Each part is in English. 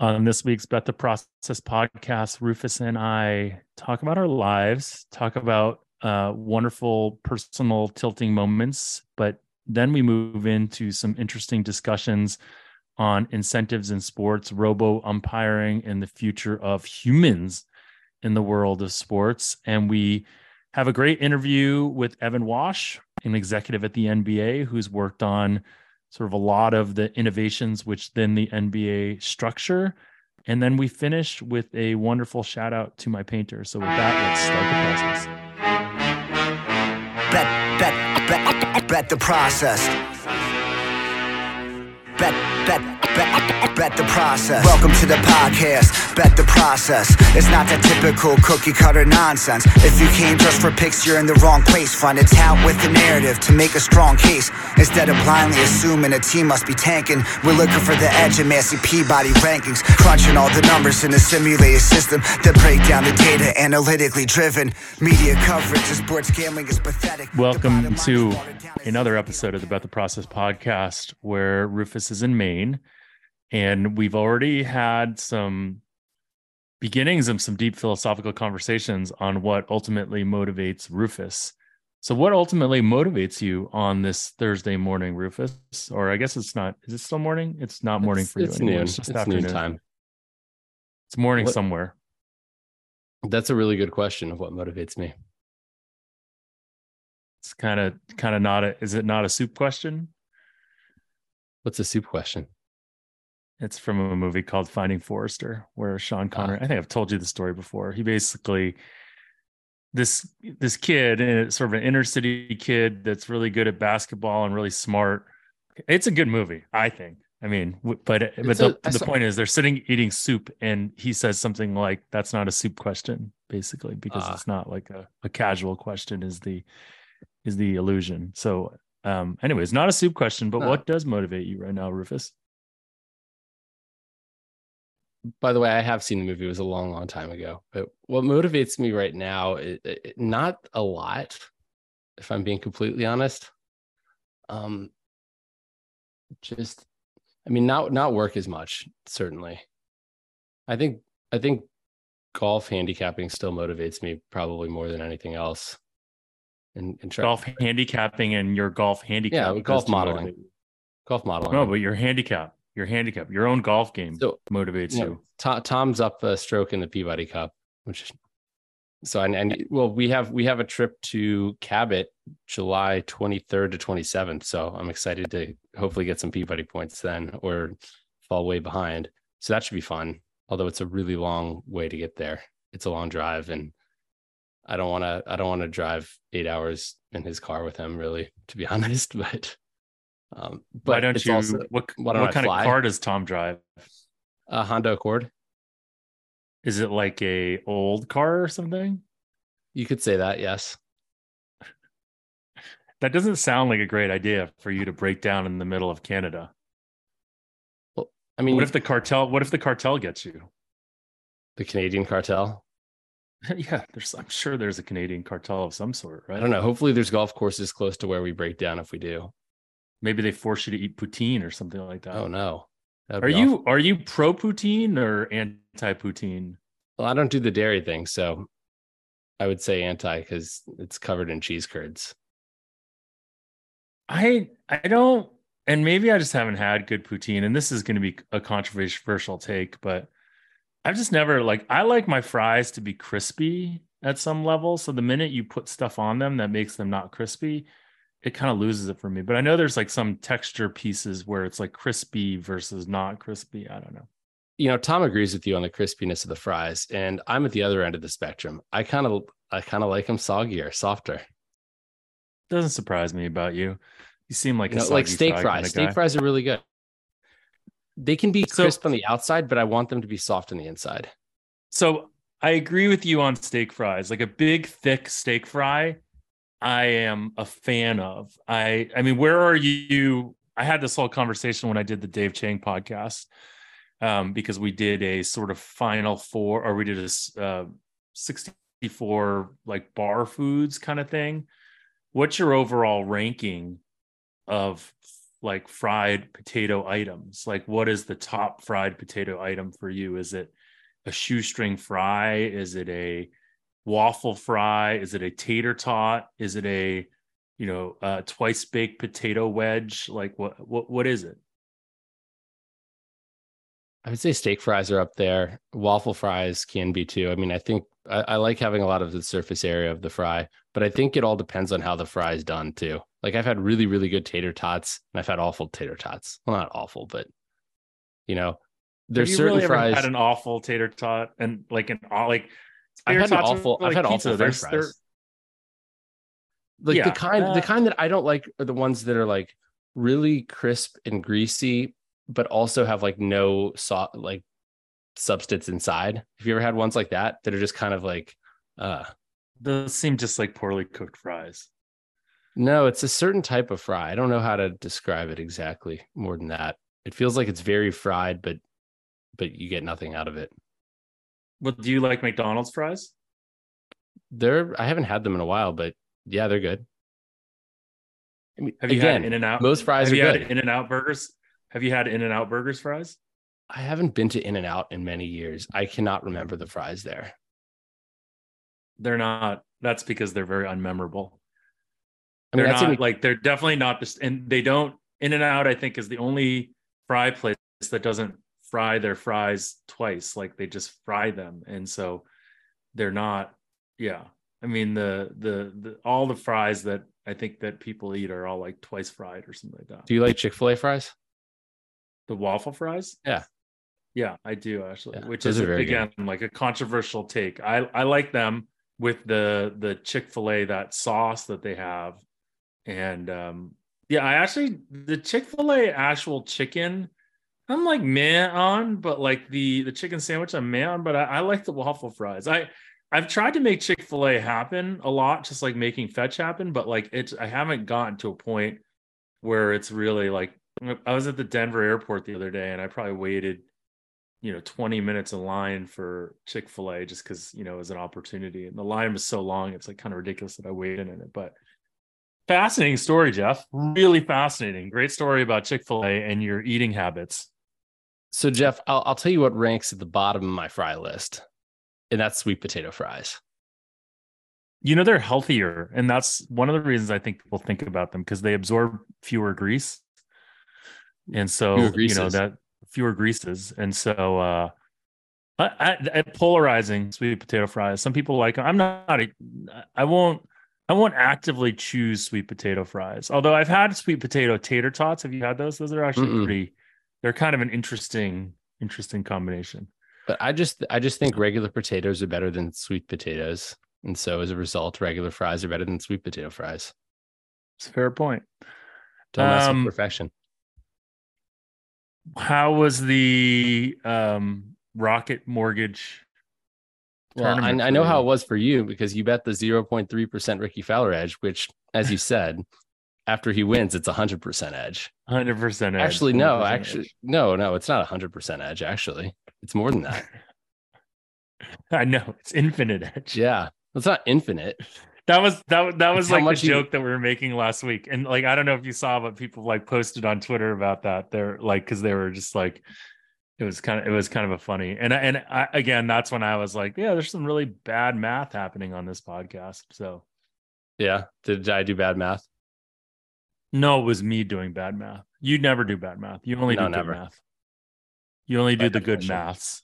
On this week's Bet the Process podcast, Rufus and I talk about our lives, talk about uh, wonderful personal tilting moments, but then we move into some interesting discussions on incentives in sports, robo umpiring, and the future of humans in the world of sports. And we have a great interview with Evan Wasch, an executive at the NBA who's worked on sort of a lot of the innovations which then the NBA structure. And then we finish with a wonderful shout out to my painter. So with that, let's start the process. Bet, bet, bet, bet the process. Bet, bet Bet, bet the process. Welcome to the podcast. Bet the process. It's not that typical cookie cutter nonsense. If you came just for picks, you're in the wrong place. Find a tout with the narrative to make a strong case. Instead of blindly assuming a team must be tanking, we're looking for the edge in Massey Peabody rankings. Crunching all the numbers in a simulated system that break down the data analytically driven. Media coverage of sports gambling is pathetic. Welcome to another episode of the Bet the Process podcast where Rufus is in Maine and we've already had some beginnings of some deep philosophical conversations on what ultimately motivates Rufus. So, what ultimately motivates you on this Thursday morning, Rufus? Or I guess it's not. Is it still morning? It's not morning it's, for you. It's anymore. noon. It's just it's afternoon time. It's morning what? somewhere. That's a really good question of what motivates me. It's kind of kind of not a. Is it not a soup question? What's a soup question? It's from a movie called Finding Forrester, where Sean ah. Connery. I think I've told you the story before. He basically this this kid, and it's sort of an inner city kid that's really good at basketball and really smart. It's a good movie, I think. I mean, but but the, a, the saw, point is, they're sitting eating soup, and he says something like, "That's not a soup question," basically, because uh, it's not like a, a casual question. Is the is the illusion? So, um, anyways, not a soup question, but no. what does motivate you right now, Rufus? By the way, I have seen the movie. It was a long, long time ago. But what motivates me right now, it, it, not a lot, if I'm being completely honest. Um, just, I mean, not not work as much. Certainly, I think I think golf handicapping still motivates me probably more than anything else. And, and try- golf handicapping and your golf handicap. Yeah, golf modeling. Golf modeling. No, but your handicap your handicap, your own golf game so, motivates you. Tom, Tom's up a stroke in the Peabody Cup, which so and, and well, we have we have a trip to Cabot July 23rd to 27th. So I'm excited to hopefully get some Peabody points then or fall way behind. So that should be fun. Although it's a really long way to get there. It's a long drive and I don't want to I don't want to drive 8 hours in his car with him really to be honest, but um, but why don't you? Also, what, what kind fly? of car does Tom drive? A Honda Accord. Is it like a old car or something? You could say that, yes. that doesn't sound like a great idea for you to break down in the middle of Canada. Well, I mean, what if the cartel? What if the cartel gets you? The Canadian cartel. yeah, there's. I'm sure there's a Canadian cartel of some sort, right? I don't know. Hopefully, there's golf courses close to where we break down. If we do, Maybe they force you to eat poutine or something like that. Oh no. Are you awful. are you pro poutine or anti poutine? Well, I don't do the dairy thing, so I would say anti because it's covered in cheese curds. I I don't, and maybe I just haven't had good poutine, and this is going to be a controversial take, but I've just never like I like my fries to be crispy at some level. So the minute you put stuff on them that makes them not crispy, it kind of loses it for me. But I know there's like some texture pieces where it's like crispy versus not crispy. I don't know. You know, Tom agrees with you on the crispiness of the fries, and I'm at the other end of the spectrum. I kind of, I kind of like them soggier, softer. Doesn't surprise me about you. You seem like you know, like steak fries. Kind of steak fries are really good. They can be so, crisp on the outside, but I want them to be soft on the inside. So I agree with you on steak fries. Like a big, thick steak fry I am a fan of. I I mean, where are you? I had this whole conversation when I did the Dave Chang podcast um, because we did a sort of final four, or we did a uh, 64 like bar foods kind of thing. What's your overall ranking of like fried potato items. Like, what is the top fried potato item for you? Is it a shoestring fry? Is it a waffle fry? Is it a tater tot? Is it a you know uh, twice baked potato wedge? Like, what what what is it? I would say steak fries are up there. Waffle fries can be too. I mean, I think I, I, like having a lot of the surface area of the fry, but I think it all depends on how the fry is done too. Like I've had really, really good tater tots, and I've had awful tater tots. Well, not awful, but you know, there's certain really fries. had an awful tater tot and like an like. I've had awful. I've had awful French fries. Like yeah, the kind, uh, the kind that I don't like are the ones that are like really crisp and greasy, but also have like no salt, like substance inside. Have you ever had ones like that that are just kind of like uh those seem just like poorly cooked fries. No, it's a certain type of fry. I don't know how to describe it exactly more than that. It feels like it's very fried, but but you get nothing out of it. Well, do you like McDonald's fries? They're I haven't had them in a while, but yeah, they're good. I mean, have you again, had In and Out? Most fries have are you good. In and Out burgers? Have you had In and Out burgers fries? I haven't been to In and Out in many years. I cannot remember the fries there. They're not. That's because they're very unmemorable. I mean, they're not any- like they're definitely not just, and they don't. In and Out, I think, is the only fry place that doesn't fry their fries twice. Like they just fry them, and so they're not. Yeah, I mean the the the all the fries that I think that people eat are all like twice fried or something like that. Do you like Chick Fil A fries? The waffle fries? Yeah. Yeah, I do actually, yeah, which is again good. like a controversial take. I I like them with the the Chick-fil-A that sauce that they have. And um yeah, I actually the Chick-fil-A actual chicken I'm like man on, but like the the chicken sandwich I'm man on, but I, I like the waffle fries. I I've tried to make Chick-fil-A happen a lot, just like making fetch happen, but like it's I haven't gotten to a point where it's really like I was at the Denver airport the other day and I probably waited you know 20 minutes in line for chick-fil-a just because you know it was an opportunity. And the line was so long it's like kind of ridiculous that i waited in it but fascinating story jeff. Really fascinating. Great story about chick-fil-a and your eating habits so jeff I'll, I'll tell you what ranks at the bottom of my fry list and that's sweet potato fries you know they're healthier and that's one of the reasons i think people think about them because they absorb fewer grease and so you know that fewer greases, and so uh, I, polarizing sweet potato fries. Some people like. Them. I'm not. I won't. I won't actively choose sweet potato fries. Although I've had sweet potato tater tots. Have you had those? Those are actually Mm-mm. pretty. They're kind of an interesting, interesting combination. But I just, I just think regular potatoes are better than sweet potatoes, and so as a result, regular fries are better than sweet potato fries. It's a fair point. Don't mess um, with perfection how was the um, Rocket Mortgage? Well, I, I know how it was for you because you bet the 0.3% Rickie Fowler edge, which, as you said, after he wins, it's a 100% edge. 100% edge. Actually, no, actually, edge. no, no, it's not a 100% edge. Actually, it's more than that. I know it's infinite edge. Yeah. It's not infinite that was that that was like the joke you... that we were making last week, and like I don't know if you saw, but people like posted on Twitter about that. They're like because they were just like it was kind of it was kind of a funny and and I, again that's when I was like, yeah, there's some really bad math happening on this podcast. So yeah, did I do bad math? No, it was me doing bad math. You never do bad math. You only no, do never. good math. You only do the good maths.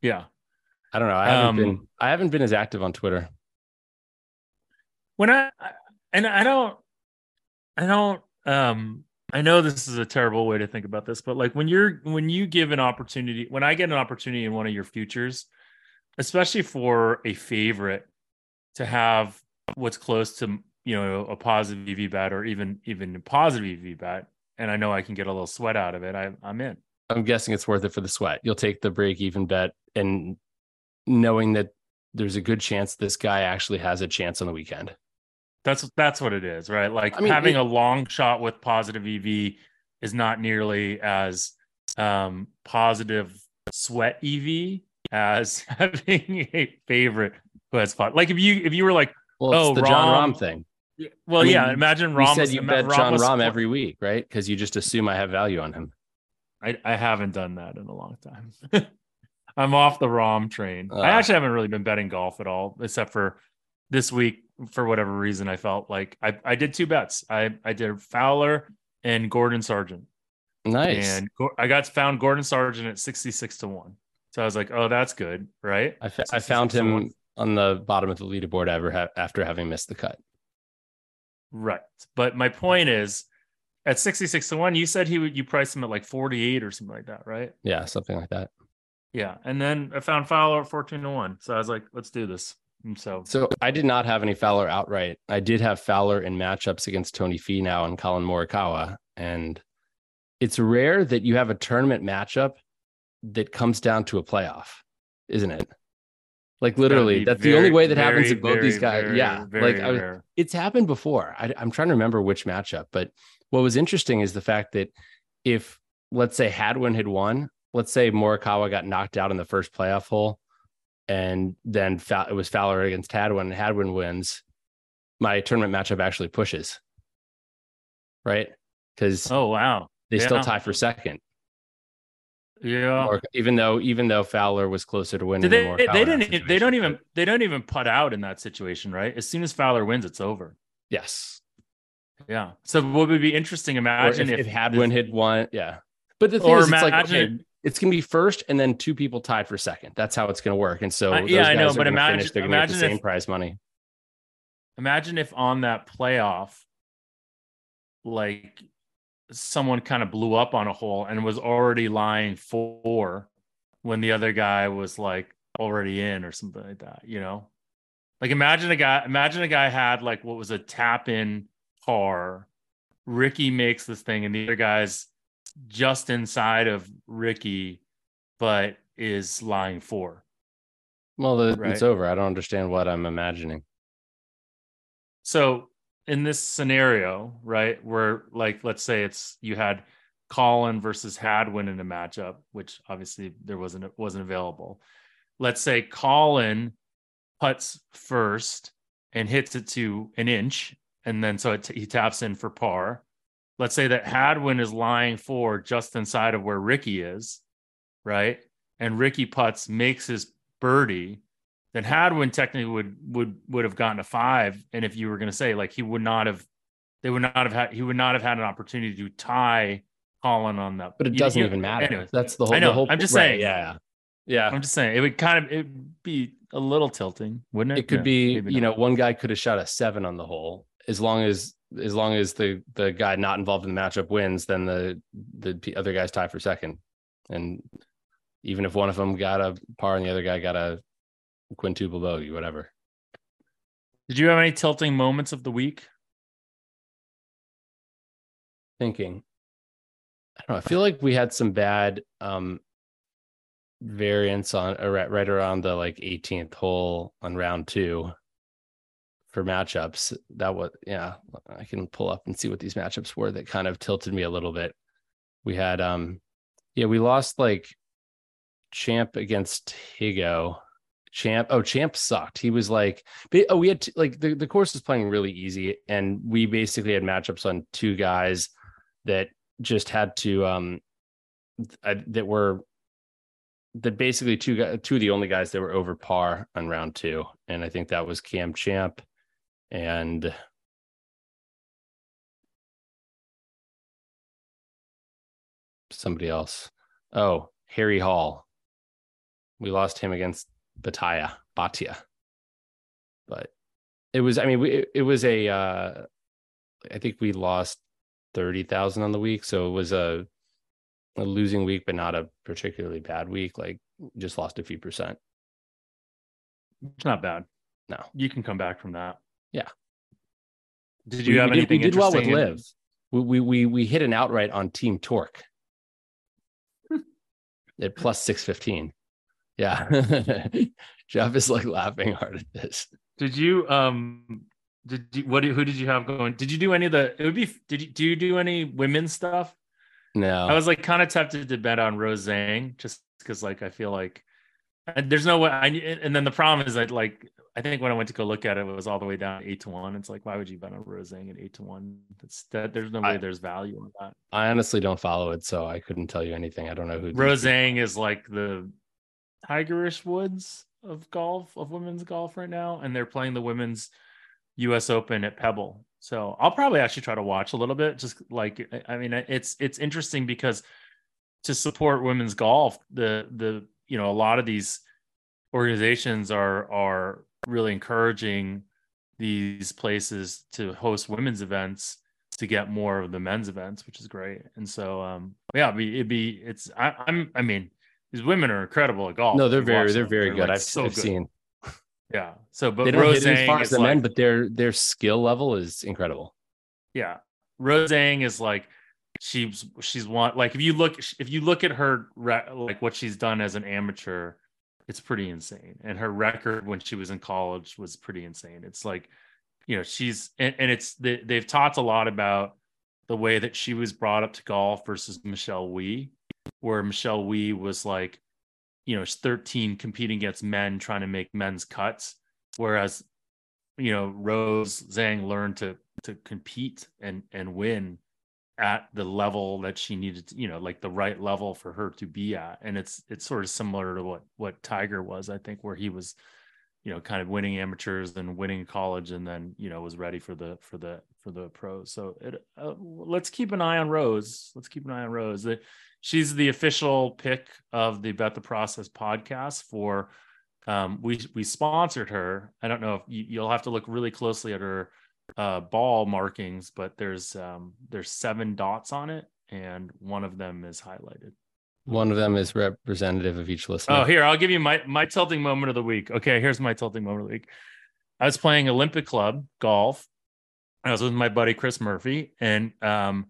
Yeah. I don't know. I haven't um, been I haven't been as active on Twitter when I and I don't I don't um I know this is a terrible way to think about this, but like when you're when you give an opportunity, when I get an opportunity in one of your futures, especially for a favorite to have what's close to you know a positive EV bet or even even a positive EV bet, and I know I can get a little sweat out of it, I, I'm in. I'm guessing it's worth it for the sweat. You'll take the break even bet and knowing that there's a good chance this guy actually has a chance on the weekend. That's that's what it is, right? Like I mean, having it, a long shot with positive EV is not nearly as um, positive sweat EV as having a favorite who has fun. Like if you if you were like, well, oh, the Jon Rahm thing. Well, I mean, yeah. Imagine Rahm. You said you bet Jon Rahm every week, right? Because you just assume I have value on him. I, I haven't done that in a long time. I'm off the Rahm train. Uh, I actually haven't really been betting golf at all, except for this week. For whatever reason, I felt like I, I did two bets. I, I did Fowler and Gordon Sargent. Nice. And I got found Gordon Sargent at 66 to 1. So I was like, oh, that's good. Right. I, I found him on the bottom of the leaderboard ever ha- after having missed the cut. Right. But my point is at 66 to 1, you said he would you priced him at like 48 or something like that, right? Yeah, something like that. Yeah. And then I found Fowler at 14 to 1. So I was like, let's do this. And so So I did not have any Fowler outright. I did have Fowler in matchups against Tony Finau and Collin Morikawa. And it's rare that you have a tournament matchup that comes down to a playoff, isn't it? Like literally, that's very, the only way that very, happens in both very, these guys. yeah, like was, it's happened before. I, I'm trying to remember which matchup, but what was interesting is the fact that if let's say Hadwin had won, let's say Morikawa got knocked out in the first playoff hole, and then it was Fowler against Hadwin, and Hadwin wins, my tournament matchup actually pushes, right? Because oh wow, they yeah. still tie for second. Yeah. Or even though even though Fowler was closer to winning, they, they, they didn't they don't even they don't even put out in that situation, right? As soon as Fowler wins, it's over. Yes. Yeah. So what would be interesting? Imagine if, if, if Hadwin had won. Yeah. But the thing is, it's like okay, it's gonna be first, and then two people tied for second. That's how it's gonna work. And so uh, yeah, I know. But imagine finish, they're imagine the same if, prize money. Imagine if on that playoff, like someone kind of blew up on a hole and was already lying four when the other guy was like already in or something like that, you know? Like imagine a guy, imagine a guy had like what was a tap in par. Rickie makes this thing and the other guy's just inside of Rickie, but is lying four. Well, the, right? it's over. I don't understand what I'm imagining. So in this scenario, right, where like let's say it's you had Collin versus Hadwin in a matchup, which obviously there wasn't wasn't available. Let's say Collin puts first and hits it to an inch, and then so he taps in for par. Let's say that Hadwin is lying for just inside of where Rickie is, right? And Rickie putts makes his birdie, then Hadwin technically would would would have gotten a five. And if you were going to say like he would not have, they would not have had he would not have had an opportunity to tie Collin on that. But it doesn't you, even matter. Anyways, That's the whole. I know. Whole, I'm just right, saying. Yeah, yeah. I'm just saying it would kind of it'd be a little tilting, wouldn't it? It could no, be. You know, one guy could have shot a seven on the hole as long as as long as the the guy not involved in the matchup wins, then the the other guy's tie for second, and even if one of them got a par and the other guy got a quintuple bogey, whatever. Did you have any tilting moments of the week? Thinking. I don't know. I feel like we had some bad um variance on right around the like 18th hole on round two for matchups. That was yeah, I can pull up and see what these matchups were that kind of tilted me a little bit. We had um yeah, we lost like champ against Higgo Champ. Oh, Champ sucked. He was like, oh, we had t- like the, the course was playing really easy, and we basically had matchups on two guys that just had to um that were that basically two guys, two of the only guys that were over par on round two, and I think that was Cam Champ and somebody else. Oh, Harry Hall. We lost him against Bataya, Bhatia. But it was, I mean, we, it was a, uh, I think we lost 30,000 on the week. So it was a, a losing week, but not a particularly bad week. Like just lost a few percent. It's not bad. No, you can come back from that. Yeah. Did you we, have we anything? Did, we did well with in... LIV. We, we we we hit an outright on Team Torque at plus six fifteen. Yeah. Jeff is like laughing hard at this. Did you um did you what who did you have going? Did you do any of the it would be did you do you do any women's stuff? No. I was like kind of tempted to bet on Rose Zhang just because like I feel like there's no way I and then the problem is that like I think when I went to go look at it, it was all the way down eight to one. It's like, why would you bet on Rose Zhang at eight to one? That's that. There's no way I, there's value in that. I honestly don't follow it, so I couldn't tell you anything. I don't know who Rose Zhang is like the Tigerish Woods of golf of women's golf right now, and they're playing the women's U.S. Open at Pebble. So I'll probably actually try to watch a little bit. Just like I mean, it's it's interesting because to support women's golf, the the you know a lot of these organizations are are really encouraging these places to host women's events to get more of the men's events, which is great. And so, um, yeah, it'd be, it'd be it's, I, am I mean, these women are incredible at golf. No, they're very, they're them. very they're good. Like I've, so I've good. seen. Yeah. So, but they don't Rose hit as far as the like, men, but their their skill level is incredible. Yeah, Rose Zhang is like she's she's one like if you look if you look at her like what she's done as an amateur it's pretty insane. And her record when she was in college was pretty insane. It's like, you know, she's and, and it's they, they've talked a lot about the way that she was brought up to golf versus Michelle Wie, where Michelle Wie was like, you know, 13 competing against men trying to make men's cuts, whereas, you know, Rose Zhang learned to to compete and and win at the level that she needed to, you know, like the right level for her to be at. And it's it's sort of similar to what what Tiger was, I think, where he was, you know, kind of winning amateurs and winning college, and then you know was ready for the for the for the pros. So it, uh, let's keep an eye on Rose. Let's keep an eye on Rose. She's the official pick of the Bet the Process podcast for. Um, we we sponsored her. I don't know if you, you'll have to look really closely at her uh, ball markings, but there's um, there's seven dots on it, and one of them is highlighted. One of them is representative of each listener. Oh, here I'll give you my my tilting moment of the week. Okay, here's my tilting moment of the week. I was playing Olympic Club golf. I was with my buddy Chris Murphy, and um,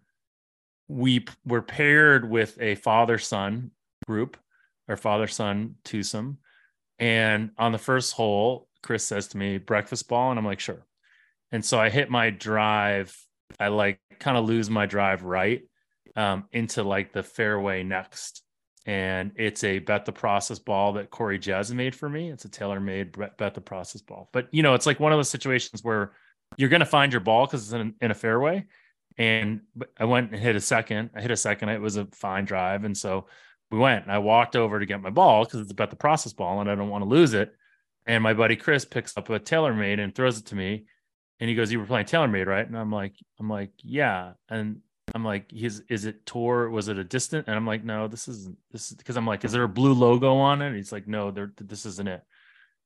we were paired with a father son group, our father son twosome. And on the first hole, Chris says to me, "Breakfast ball," and I'm like, "Sure." and so I hit my drive. I like kind of lose my drive right um, into like the fairway next, and it's a bet the process ball that Corey Jazz made for me. It's a tailor made bet the process ball, but you know, it's like one of those situations where you're going to find your ball because it's in, in a fairway. And I went and hit a second. I hit a second. It was a fine drive, and so we went. And I walked over to get my ball because it's about the process ball, and I don't want to lose it. And my buddy Chris picks up a TaylorMade and throws it to me and he goes, "You were playing TaylorMade, right?" And I'm like, "I'm like, yeah." And I'm like, "His is it tour? Was it a distant?" And I'm like, "No, this isn't. This is because I'm like, is there a blue logo on it?" And he's like, "No, there. This isn't it."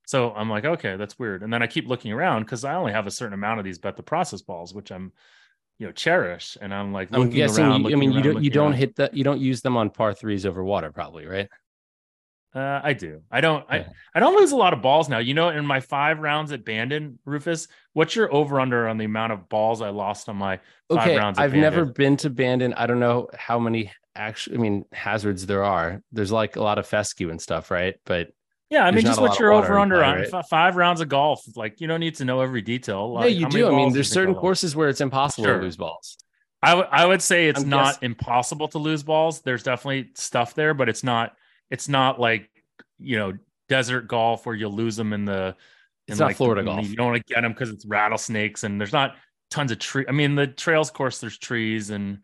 So I'm like, "Okay, that's weird." And then I keep looking around because I only have a certain amount of these bet the process balls, which I'm, you know, cherish. And I'm like, I'm guessing. Around, you, I mean, around, you don't you don't around. hit that. You don't use them on par threes over water, probably, right? Uh, I do. I don't. Yeah. I, I don't lose a lot of balls now. You know, in my five rounds at Bandon, Rufus, what's your over under on the amount of balls I lost on my five okay, rounds? I've Bandon? never been to Bandon. I don't know how many actually. I mean, hazards there are. There's like a lot of fescue and stuff, right? But yeah, I mean, just what you're over under on right? five rounds of golf. Like you don't need to know every detail. Like, yeah, you do. I mean, there's certain courses where it's impossible sure. to lose balls. I, w- I would say it's I'm not guessing. impossible to lose balls. There's definitely stuff there, but it's not. It's not like you know desert golf where you'll lose them in the it's not Florida golf. You don't want to get them because it's rattlesnakes and there's not tons of tree. I mean, the trails course there's trees and,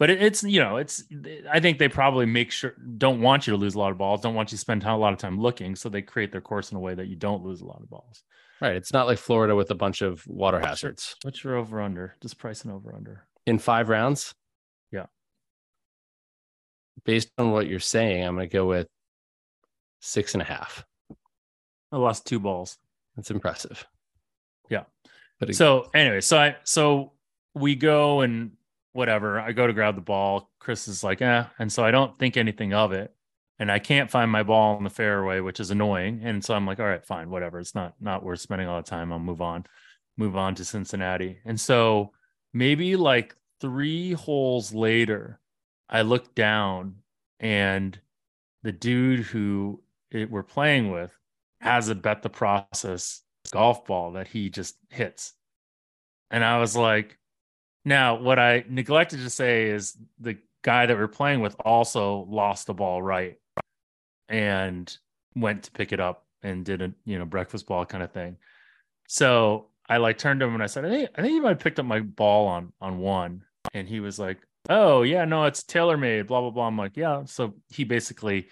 but it, it's you know it's. I think they probably make sure don't want you to lose a lot of balls. Don't want you to spend a lot of time looking, so they create their course in a way that you don't lose a lot of balls. Right. It's not like Florida with a bunch of water hazards. What's your over under? Just pricing over under in five rounds. Yeah. Based on what you're saying, I'm going to go with six and a half. I lost two balls. That's impressive. Yeah. But it, so anyway, so I so we go and whatever. I go to grab the ball. Chris is like, eh. And so I don't think anything of it. And I can't find my ball in the fairway, which is annoying. And so I'm like, all right, fine, whatever. It's not not worth spending a lot of time. I'll move on, move on to Cincinnati. And so maybe like three holes later, I look down and the dude who it, we're playing with has a bet the process golf ball that he just hits. And I was like, now what I neglected to say is the guy that we're playing with also lost the ball right and went to pick it up and did a you know breakfast ball kind of thing. So I like turned to him and I said, I think I think you might have picked up my ball on on one, and he was like, Oh yeah, no, it's TaylorMade. Blah blah blah. I'm like, yeah. So he basically,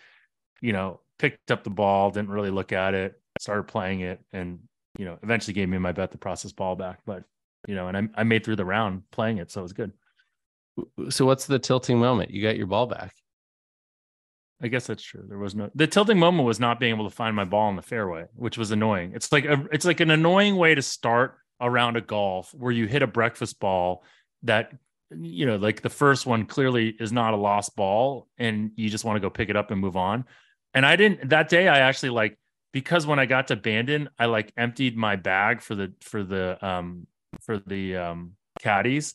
you know, picked up the ball, didn't really look at it, started playing it, and you know, eventually gave me my bet the process ball back. But you know, and I I made through the round playing it, so it was good. So what's the tilting moment? You got your ball back. I guess that's true. There was no the tilting moment was not being able to find my ball in the fairway, which was annoying. It's like a it's like an annoying way to start a round of golf where you hit a breakfast ball that you know like the first one clearly is not a lost ball and you just want to go pick it up and move on. And I didn't that day I actually like because when I got to Bandon, I like emptied my bag for the for the um for the um caddies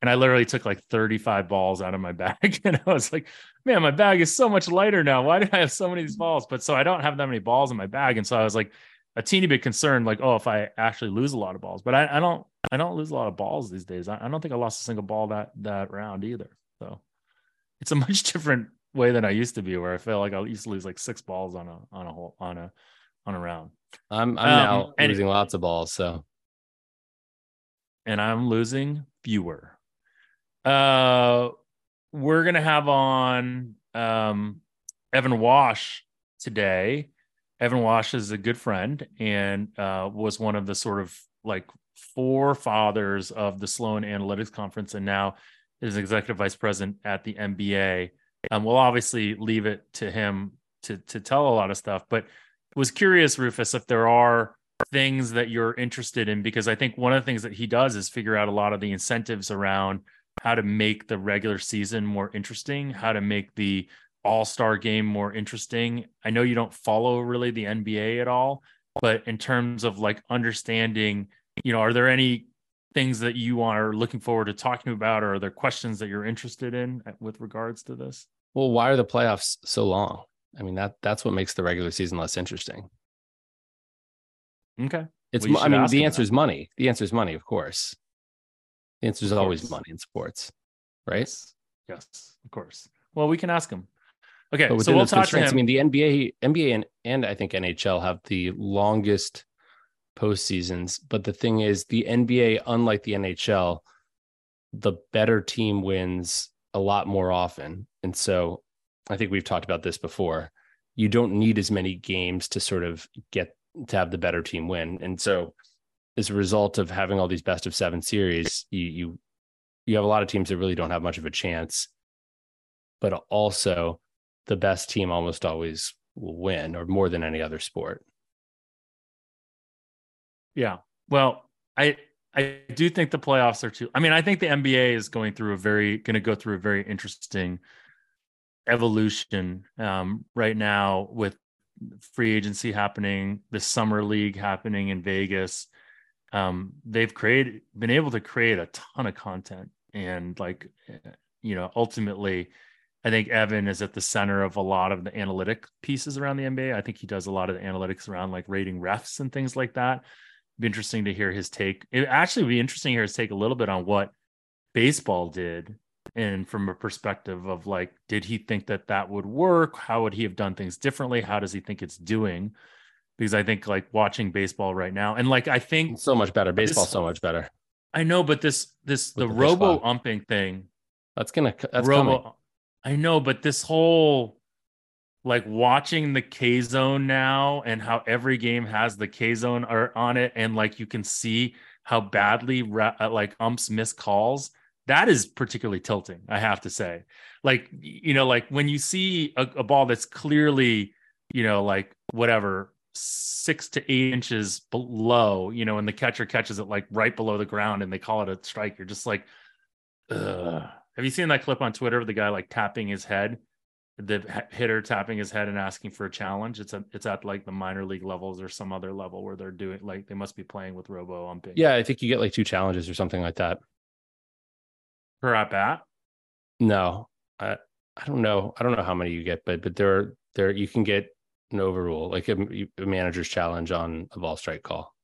and I literally took like 35 balls out of my bag. And I was like, man, my bag is so much lighter now. Why did I have so many of these balls? But so I don't have that many balls in my bag. And so I was like a teeny bit concerned, like, oh, if I actually lose a lot of balls. But I, I don't I don't lose a lot of balls these days. I, I don't think I lost a single ball that that round either. So it's a much different way than I used to be, where I feel like I used to lose like six balls on a on a whole on a on a round. I'm I'm um, now losing lots of balls, so and I'm losing fewer. Uh, we're gonna have on um, Evan Wasch today. Evan Wasch is a good friend and uh, was one of the sort of like forefathers of the Sloan Analytics Conference, and now is executive vice president at the NBA. Um, we'll obviously leave it to him to to tell a lot of stuff, but was curious, Rufus, if there are things that you're interested in because I think one of the things that he does is figure out a lot of the incentives around how to make the regular season more interesting, how to make the all star game more interesting. I know you don't follow really the NBA at all, but in terms of like understanding, you know, are there any things that you are looking forward to talking about, or are there questions that you're interested in uh, with regards to this? Well, why are the playoffs so long? I mean that that's what makes the regular season less interesting. Okay. It's well, I mean the answer is money. The answer is money, of course. The answer is always money in sports, right? Yes. yes, of course. Well, we can ask him. Okay, so we'll talk to him. I mean, the NBA, NBA, and, and I think NHL have the longest postseasons. But the thing is, the NBA, unlike the NHL, the better team wins a lot more often. And so, I think we've talked about this before. You don't need as many games to sort of get to have the better team win. And so, as a result of having all these best of seven series, you you you have a lot of teams that really don't have much of a chance. But also, the best team almost always will win, or more than any other sport. Yeah. Well, I I do think the playoffs are too. I mean, I think the NBA is going through a very going to go through a very interesting evolution um, right now with free agency happening, the summer league happening in Vegas, um, they've created been able to create a ton of content and like you know ultimately i think evan is at the center of a lot of the analytic pieces around the nba i think he does a lot of the analytics around like rating refs and things like that. Be interesting to hear his take. It actually would be interesting to hear his take a little bit on what baseball did and from a perspective of like did he think that that would work how would he have done things differently how does he think it's doing because I think like watching baseball right now and like I think so much better. Baseball so much better. I know, but this this the, the robo umping thing. That's gonna that's robo. Coming. I know, but this whole like watching the K zone now and how every game has the K zone art on it, and like you can see how badly uh, like umps miss calls. That is particularly tilting, I have to say. Like you know, like when you see a, a ball that's clearly you know like whatever six to eight inches below, you know, and the catcher catches it like right below the ground and they call it a strike. You're just like, Ugh. have you seen that clip on Twitter of the guy like tapping his head? The hitter tapping his head and asking for a challenge. It's a, it's at like the minor league levels or some other level where they're doing like they must be playing with robo umping. Yeah, I think you get like two challenges or something like that per at bat. No, I I don't know. I don't know how many you get, but but there there you can get an overrule, like a, a manager's challenge on a ball strike call.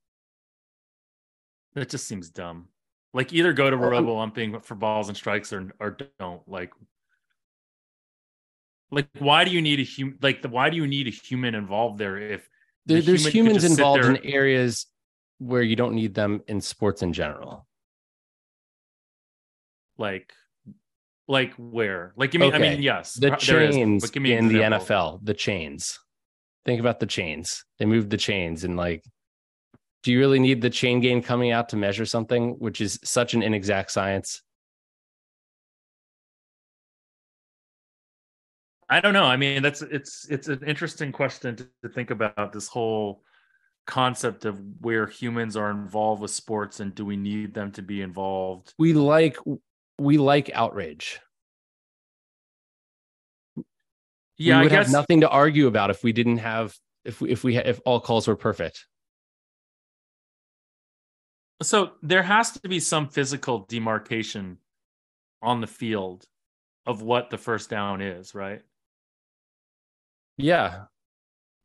That just seems dumb. Like either go to oh, robo umping for balls and strikes or or don't. Like like why do you need a human like the why do you need a human involved there if the there's human humans involved in areas where you don't need them in sports in general. Like like where? Like give me okay. I mean, yes. The uh, chains is, in the NFL, the chains. Think about the chains. They moved the chains and like do you really need the chain game coming out to measure something which is such an inexact science? I don't know. I mean, that's it's it's an interesting question to, to think about this whole concept of where humans are involved with sports and do we need them to be involved? We like we like outrage. Yeah, we would I guess have nothing to argue about if we didn't have if we if we if all calls were perfect. So there has to be some physical demarcation on the field of what the first down is, right? Yeah.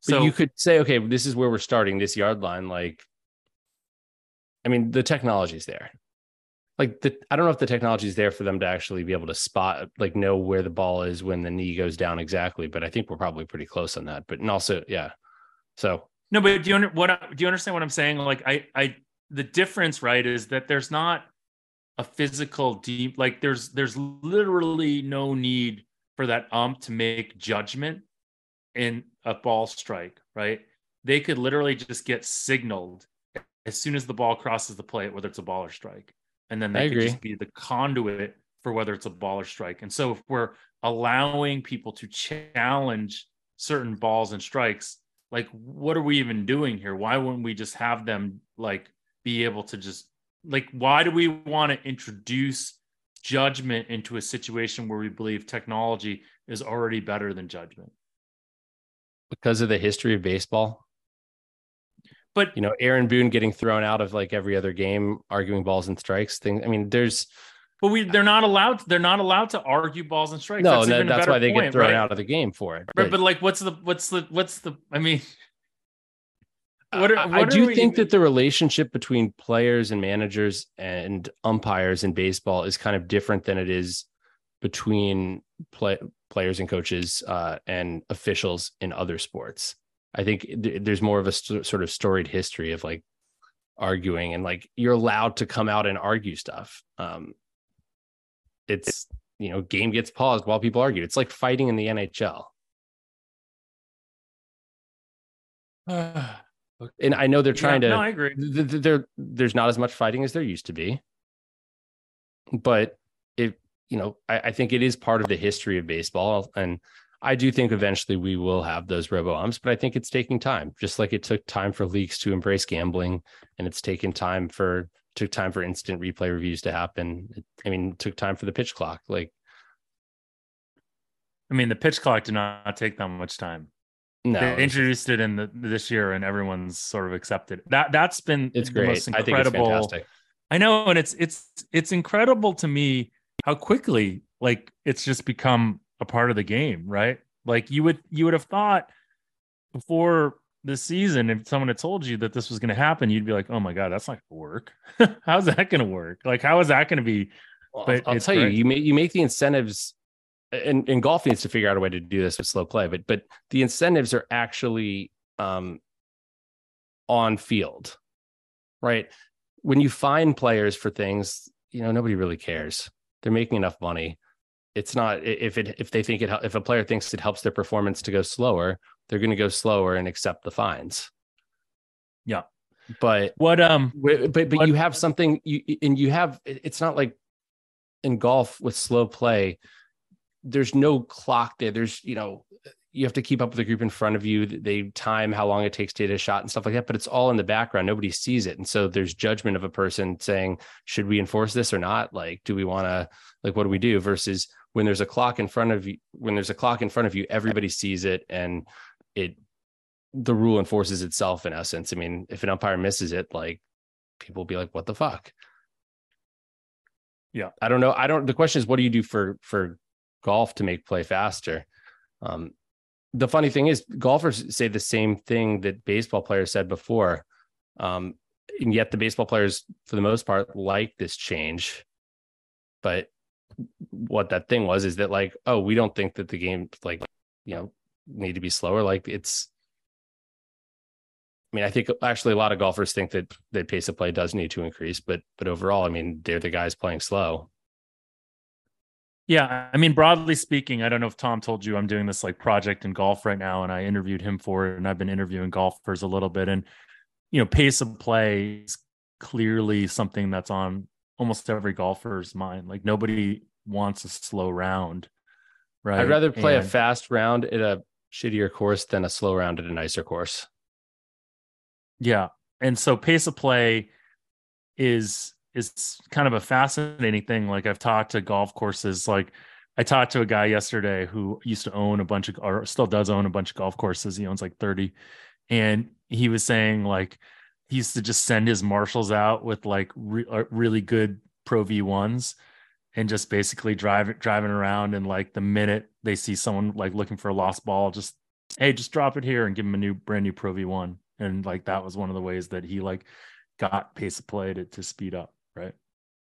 But so you could say, okay, this is where we're starting this yard line. Like, I mean, the technology's there. Like, the, I don't know if the technology is there for them to actually be able to spot, like, know where the ball is when the knee goes down exactly. But I think we're probably pretty close on that. But and also, yeah. So no, but do you under, what do you understand what I'm saying? Like, I, I, the difference, right, is that there's not a physical deep, like, there's, there's literally no need for that ump to make judgment in a ball strike, right? They could literally just get signaled as soon as the ball crosses the plate, whether it's a ball or strike. And then they I could agree. just be the conduit for whether it's a ball or strike. And so if we're allowing people to challenge certain balls and strikes, like what are we even doing here? Why wouldn't we just have them like be able to just like why do we want to introduce judgment into a situation where we believe technology is already better than judgment? because of the history of baseball. But you know, Aaron Boone getting thrown out of like every other game, arguing balls and strikes. Thing. I mean, there's. But we they're not allowed. They're not allowed to argue balls and strikes. No, that's, that's why they point, get thrown right? out of the game for it. But, right, but like, what's the what's the what's the? I mean, what are, what I do think that the relationship between players and managers and umpires in baseball is kind of different than it is between play, players and coaches uh, and officials in other sports. I think th- there's more of a st- sort of storied history of like arguing and like you're allowed to come out and argue stuff. Um, it's you know game gets paused while people argue. It's like fighting in the NHL. and I know they're trying yeah, to. No, I agree. Th- th- there, there's not as much fighting as there used to be, but it you know, I, I, think it is part of the history of baseball. And I do think eventually we will have those robo umps, but I think it's taking time, just like it took time for leagues to embrace gambling and it's taken time for took time for instant replay reviews to happen. I mean, took time for the pitch clock. Like I mean, the pitch clock did not take that much time. No, they introduced it in the, this year, and everyone's sort of accepted that. That's been it's great. incredible. I, I know, and it's it's it's incredible to me how quickly like it's just become a part of the game, right? Like you would you would have thought before the season, if someone had told you that this was going to happen, you'd be like, "Oh my god, that's not going to work. How's that going to work? Like, how is that going to be?" Well, but I'll tell great. you, you make you make the incentives, and, and golf needs to figure out a way to do this with slow play. But but the incentives are actually um, on field, right? When you find players for things, you know nobody really cares. They're making enough money. It's not if it if they think it if a player thinks it helps their performance to go slower, they're going to go slower and accept the fines. Yeah, but what um but but what, you have something you and you have it's not like in golf with slow play there's no clock there there's you know you have to keep up with the group in front of you. They time how long it takes to hit a shot and stuff like that, but it's all in the background. Nobody sees it. And so there's judgment of a person saying, should we enforce this or not? Like, do we want to, like, what do we do? Versus when there's a clock in front of you, when there's a clock in front of you, everybody sees it and it, the rule enforces itself in essence. I mean, if an umpire misses it, like people will be like, what the fuck? Yeah. I don't know. I don't, the question is, what do you do for, for golf to make play faster? Um, the funny thing is golfers say the same thing that baseball players said before. Um, and yet the baseball players for the most part like this change. But what that thing was is that like oh we don't think that the game like you know need to be slower. Like it's I mean, I think actually a lot of golfers think that that pace of play does need to increase, but but overall, I mean, they're the guys playing slow. Yeah, I mean, broadly speaking, I don't know if Tom told you I'm doing this like project in golf right now, and I interviewed him for it, and I've been interviewing golfers a little bit, and you know, pace of play is clearly something that's on almost every golfer's mind. Like nobody wants a slow round, right? I'd rather play and, a fast round at a shittier course than a slow round at a nicer course. Yeah. And so pace of play is is kind of a fascinating thing. Like I've talked to golf courses, like I talked to a guy yesterday who used to own a bunch of or still does own a bunch of golf courses. He owns like 30. And he was saying like he used to just send his marshals out with like re- uh, really good pro V1s and just basically drive driving around and like the minute they see someone like looking for a lost ball just hey just drop it here and give him a new brand new pro v1 and like that was one of the ways that he like got pace of play to, to speed up right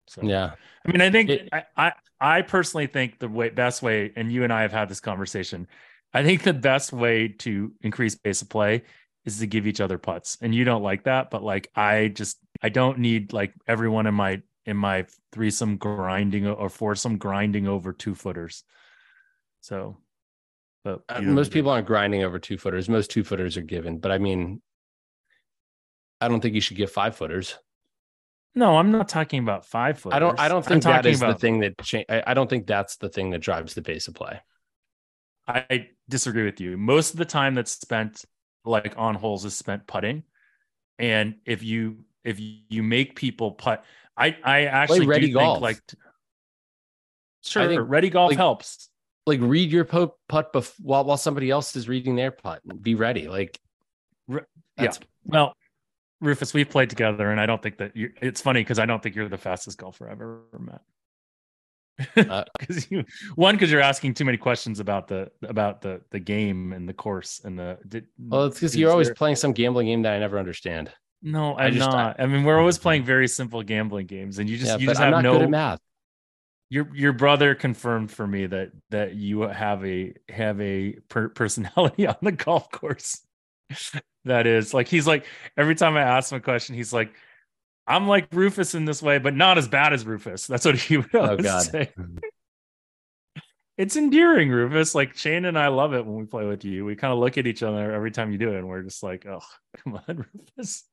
so yeah i mean i think it, I, I i personally think the way best way and you and i have had this conversation i think the best way to increase pace of play is to give each other putts and you don't like that but like i just i don't need like everyone in my in my threesome grinding or foursome grinding over two footers. So, but uh, most people aren't grinding over two footers. Most two footers are given, but I mean, I don't think you should give five footers. No, I'm not talking about five foot. I don't. I don't think I'm that is about... the thing that. Cha- I, I don't think that's the thing that drives the pace of play. I disagree with you. Most of the time that's spent like on holes is spent putting, and if you if you make people putt, I I actually Play ready golf. like sure, think, ready golf like, helps. Like read your putt bef- while while somebody else is reading their putt. Be ready. Like yeah. Well, Rufus, we've played together, and I don't think that you. It's funny because I don't think you're the fastest golfer I've ever met. Because uh, you one because you're asking too many questions about the about the the game and the course and the. Did, well, it's because you're always there, playing some gambling game that I never understand. No, I'm I just, not. I, I, mean, we're always playing very simple gambling games, and you just yeah, you just I'm have no math. Your your brother confirmed for me that that you have a have a per- personality on the golf course. That is like he's like every time I ask him a question, he's like, "I'm like Rufus in this way, but not as bad as Rufus." That's what he would oh, God. say. it's endearing, Rufus. Like Shane and I love it when we play with you. We kind of look at each other every time you do it, and we're just like, "Oh, come on, Rufus."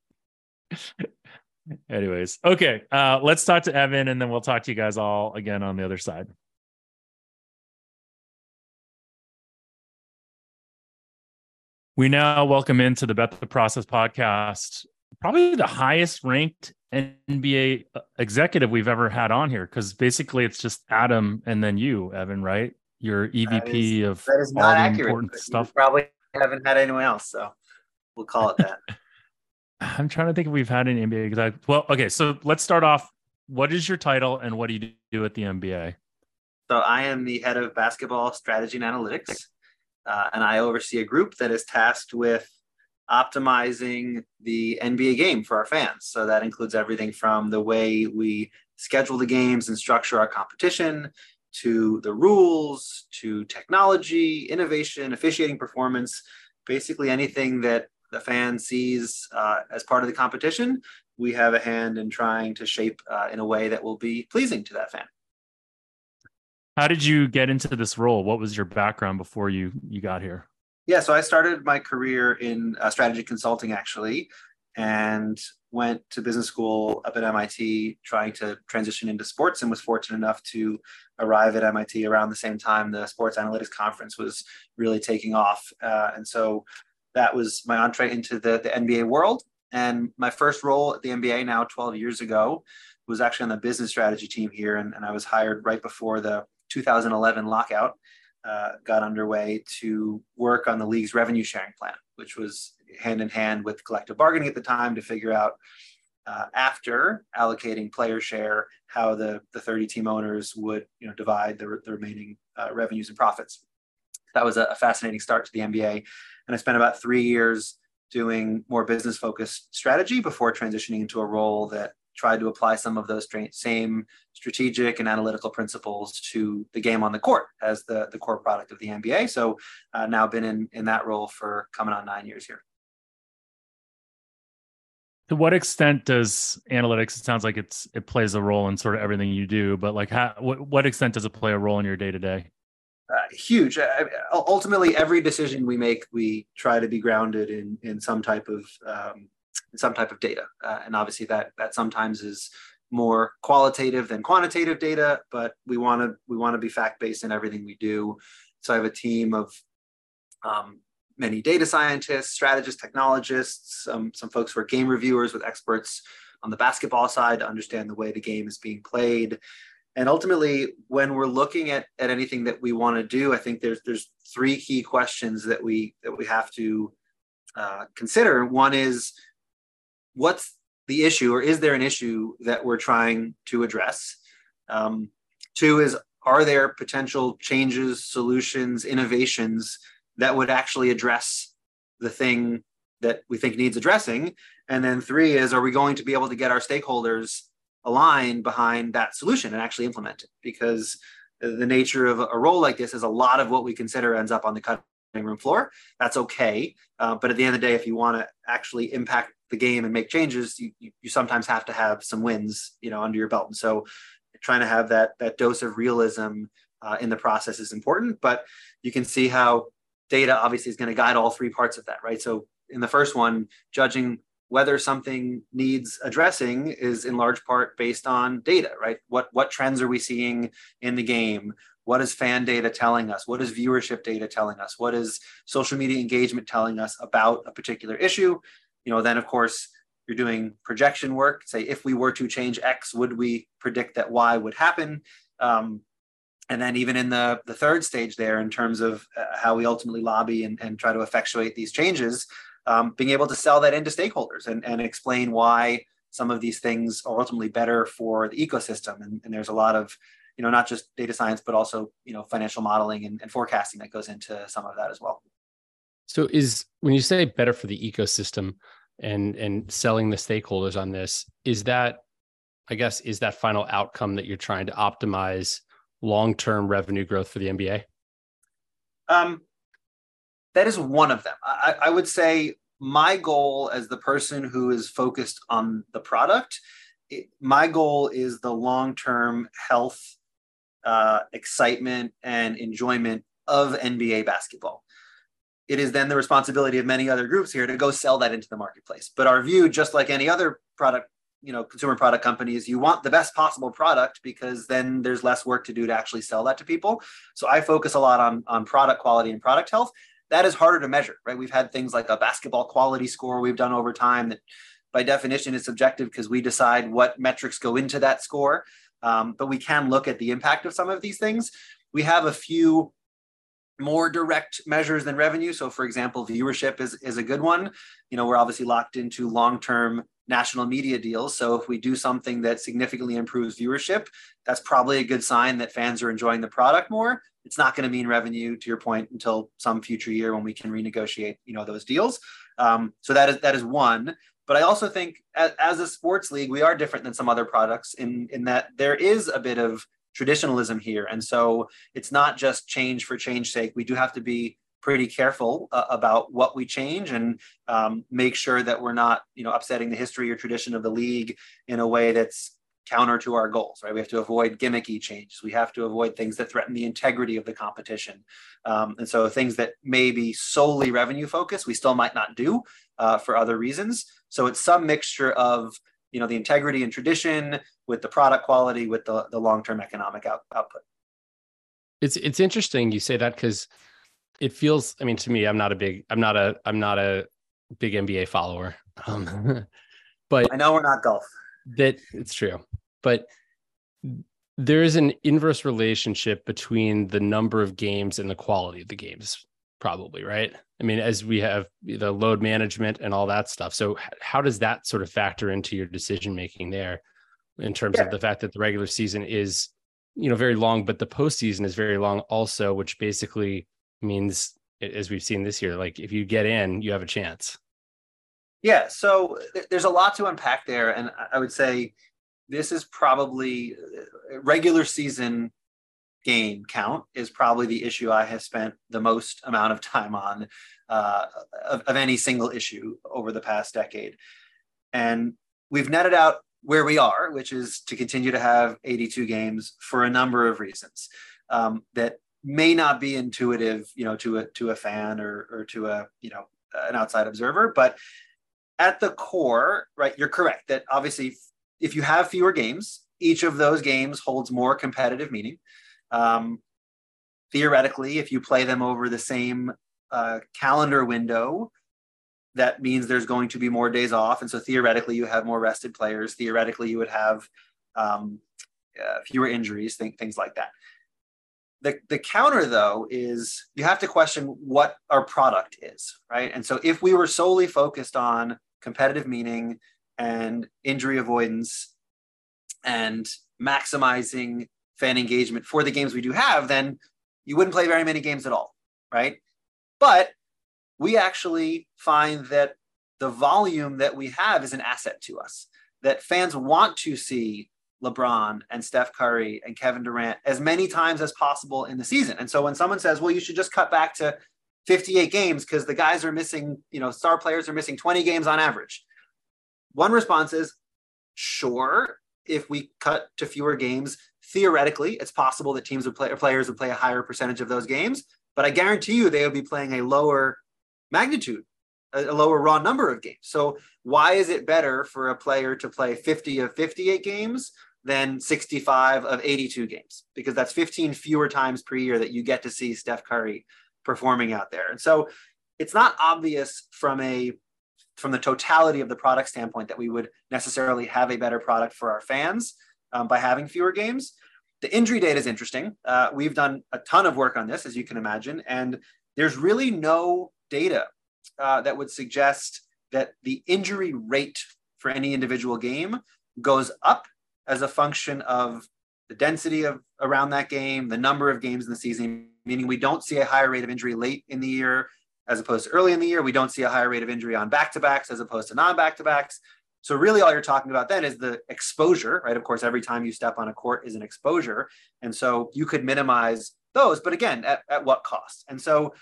Anyways, okay. Uh, let's talk to Evan and then we'll talk to you guys all again on the other side. We now welcome into the Bet the Process podcast, probably the highest ranked NBA executive we've ever had on here because basically it's just Adam and then you, Evan, right? Your EVP is, of that is not accurate, important stuff. Probably haven't had anyone else, so we'll call it that. I'm trying to think if we've had an NBA I well, okay, so let's start off. What is your title and what do you do at the NBA? So I am the head of basketball strategy and analytics, uh, and I oversee a group that is tasked with optimizing the NBA game for our fans. So that includes everything from the way we schedule the games and structure our competition to the rules to technology, innovation, officiating performance, basically anything that the fan sees uh, as part of the competition, we have a hand in trying to shape uh, in a way that will be pleasing to that fan. How did you get into this role? What was your background before you you got here? Yeah, so I started my career in uh, strategy consulting actually, and went to business school up at MIT trying to transition into sports and was fortunate enough to arrive at MIT around the same time the sports analytics conference was really taking off. Uh, and so that was my entree into the, the NBA world. And my first role at the NBA now 12 years ago was actually on the business strategy team here. And, and I was hired right before the 2011 lockout uh, got underway to work on the league's revenue sharing plan, which was hand in hand with collective bargaining at the time to figure out uh, after allocating player share how the, the 30 team owners would you know divide the, the remaining uh, revenues and profits. That was a, a fascinating start to the nba and I spent about three years doing more business focused strategy before transitioning into a role that tried to apply some of those same strategic and analytical principles to the game on the court as the, the core product of the NBA. So uh, now been in, in that role for coming on nine years here. to what extent does analytics? It sounds like it's it plays a role in sort of everything you do, but like, how what what extent does it play a role in your day to day? Huge. Uh, ultimately, every decision we make, we try to be grounded in in some type of um, some type of data, uh, and obviously that that sometimes is more qualitative than quantitative data, but we want to we want to be fact based in everything we do. So I have a team of um, many data scientists, strategists, technologists, um, some folks who are game reviewers with experts on the basketball side to understand the way the game is being played. And ultimately, when we're looking at, at anything that we want to do, I think there's there's three key questions that we that we have to uh, consider. One is what's the issue, or is there an issue that we're trying to address? Um, two is are there potential changes, solutions, innovations that would actually address the thing that we think needs addressing? And then three is, are we going to be able to get our stakeholders aligned behind that solution and actually implement it? Because the nature of a role like this is a lot of what we consider ends up on the cutting room floor. That's okay. Uh, but at the end of the day, if you want to actually impact the game and make changes, you, you, sometimes have to have some wins, you know, under your belt. And so trying to have that, that dose of realism uh, in the process is important, but you can see how data obviously is going to guide all three parts of that, right? So in the first one, judging whether something needs addressing is in large part based on data, right? What what trends are we seeing in the game? What is fan data telling us? What is viewership data telling us? What is social media engagement telling us about a particular issue? You know, then of course you're doing projection work. Say if we were to change X, would we predict that Y would happen? Um, and then even in the, the third stage there in terms of uh, how we ultimately lobby and, and try to effectuate these changes um, being able to sell that into stakeholders and, and explain why some of these things are ultimately better for the ecosystem and, and there's a lot of you know not just data science but also you know financial modeling and, and forecasting that goes into some of that as well so is when you say better for the ecosystem and and selling the stakeholders on this is that i guess is that final outcome that you're trying to optimize long-term revenue growth for the NBA? Um, that is one of them. I, I would say my goal as the person who is focused on the product, it, my goal is the long-term health, uh, excitement, and enjoyment of NBA basketball. It is then the responsibility of many other groups here to go sell that into the marketplace. But our view, just like any other product you know consumer product companies you want the best possible product because then there's less work to do to actually sell that to people. So i focus a lot on on product quality and product health. That is harder to measure right? We've had things like a basketball quality score we've done over time that by definition is subjective because we decide what metrics go into that score. Um, but we can look at the impact of some of these things. We have a few more direct measures than revenue so for example viewership is, is a good one you know we're obviously locked into long-term national media deals. So if we do something that significantly improves viewership, that's probably a good sign that fans are enjoying the product more. It's not going to mean revenue, to your point, until some future year when we can renegotiate, you know, those deals. Um, so that is that is one. But I also think as, as a sports league, we are different than some other products in in that there is a bit of traditionalism here, and so it's not just change for change sake. We do have to be pretty careful uh, about what we change and um, make sure that we're not, you know, upsetting the history or tradition of the league in a way that's counter to our goals, right? We have to avoid gimmicky changes. We have to avoid things that threaten the integrity of the competition. Um, and so things that may be solely revenue focused, we still might not do uh, for other reasons. So it's some mixture of, you know, the integrity and tradition with the product quality, with the, the long-term economic out, output. It's, it's interesting you say that because it feels i mean to me i'm not a big i'm not a i'm not a big nba follower. Um, but i know we're not golf. That it's true. But there is an inverse relationship between the number of games and the quality of the games probably right? I mean as we have the load management and all that stuff. So how does that sort of factor into your decision making there in terms yeah. of the fact that the regular season is you know very long but the postseason is very long also which basically means as we've seen this year like if you get in you have a chance. Yeah so there's a lot to unpack there and i would say this is probably uh, regular season game count is probably the issue i have spent the most amount of time on uh, of, of any single issue over the past decade And we've netted out where we are, which is to continue to have 82 games for a number of reasons um, that may not be intuitive, you know, to a to a fan or or to a you know an outside observer. But at the core, right, you're correct that obviously if you have fewer games, each of those games holds more competitive meaning. Um, theoretically, if you play them over the same uh, calendar window, that means there's going to be more days off. And so theoretically, you have more rested players. Theoretically, you would have um, uh, fewer injuries, th- things like that. The, the counter, though, is you have to question what our product is, right? And so if we were solely focused on competitive meaning and injury avoidance and maximizing fan engagement for the games we do have, then you wouldn't play very many games at all, right? But we actually find that the volume that we have is an asset to us, that fans want to see LeBron and Steph Curry and Kevin Durant as many times as possible in the season. And so when someone says, well, you should just cut back to 58 games because the guys are missing, you know, star players are missing 20 games on average. One response is, sure, if we cut to fewer games, theoretically, it's possible that teams would play or players would play a higher percentage of those games. But I guarantee you they would be playing a lower magnitude, a, a lower raw number of games. So why is it better for a player to play 50 of 58 games than 65 of 82 games? Because that's 15 fewer times per year that you get to see Steph Curry performing out there. And so it's not obvious from a from the totality of the product standpoint that we would necessarily have a better product for our fans um, by having fewer games. The injury data is interesting. Uh, we've done a ton of work on this, as you can imagine, and there's really no data uh, that would suggest that the injury rate for any individual game goes up as a function of the density of around that game, the number of games in the season, meaning we don't see a higher rate of injury late in the year as opposed to early in the year. We don't see a higher rate of injury on back to backs as opposed to non back to backs. So really all you're talking about then is the exposure, right? Of course, every time you step on a court is an exposure. And so you could minimize those, but again, at, at what cost? And so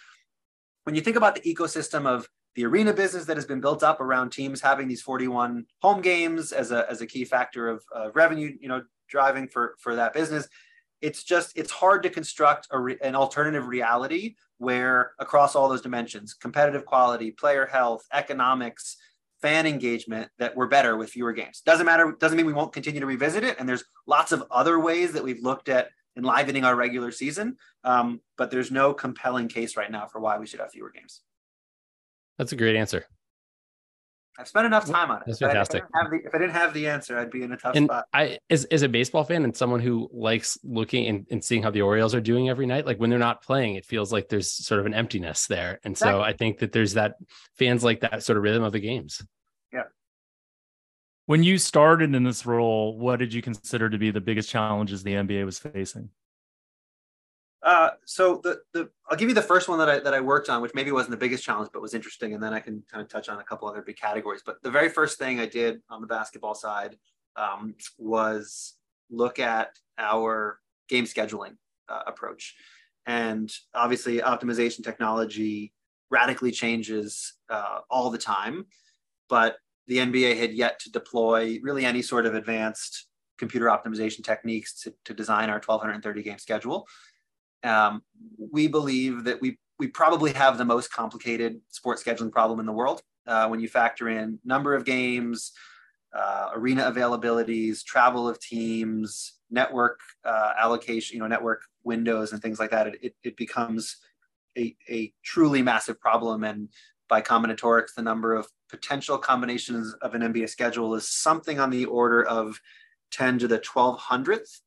when you think about the ecosystem of the arena business that has been built up around teams having these 41 home games as a, as a key factor of uh, revenue, you know, driving for, for that business, it's just, it's hard to construct re, an alternative reality where across all those dimensions, competitive quality, player health, economics, fan engagement that we're better with fewer games. Doesn't matter, doesn't mean we won't continue to revisit it. And there's lots of other ways that we've looked at enlivening our regular season. Um, but there's no compelling case right now for why we should have fewer games. That's a great answer. I've spent enough time on it. That's fantastic. If I, the, if I, didn't have the answer, I'd be in a tough and spot. I, as, as a baseball fan and someone who likes looking and, and seeing how the Orioles are doing every night, like when they're not playing, it feels like there's sort of an emptiness there. And exactly. so I think that there's that fans like that sort of rhythm of the games. Yeah. When you started in this role, what did you consider to be the biggest challenges the NBA was facing? Uh, so the the I'll give you the first one that I that I worked on, which maybe wasn't the biggest challenge, but was interesting, and then I can kind of touch on a couple other big categories. But the very first thing I did on the basketball side um, was look at our game scheduling uh, approach, and obviously optimization technology radically changes uh, all the time, but the NBA had yet to deploy really any sort of advanced computer optimization techniques to, to design our 1230 game schedule. Um, we believe that we we probably have the most complicated sports scheduling problem in the world uh, when you factor in number of games, uh, arena availabilities, travel of teams, network uh, allocation, you know, network windows and things like that. It, it, it becomes a, a truly massive problem. And by combinatorics, the number of potential combinations of an NBA schedule is something on the order of 10 to the 1200th.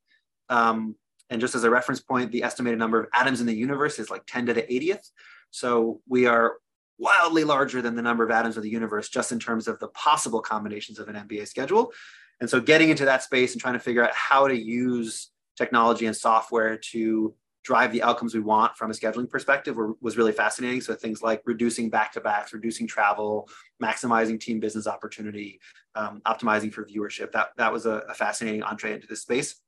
Um, and just as a reference point, the estimated number of atoms in the universe is like 10 to the 80th. So we are wildly larger than the number of atoms of the universe just in terms of the possible combinations of an NBA schedule. And so getting into that space and trying to figure out how to use technology and software to drive the outcomes we want from a scheduling perspective were, was really fascinating. So things like reducing back-to-backs, reducing travel, maximizing team business opportunity, um, optimizing for viewership. That, that was a, a fascinating entree into this space.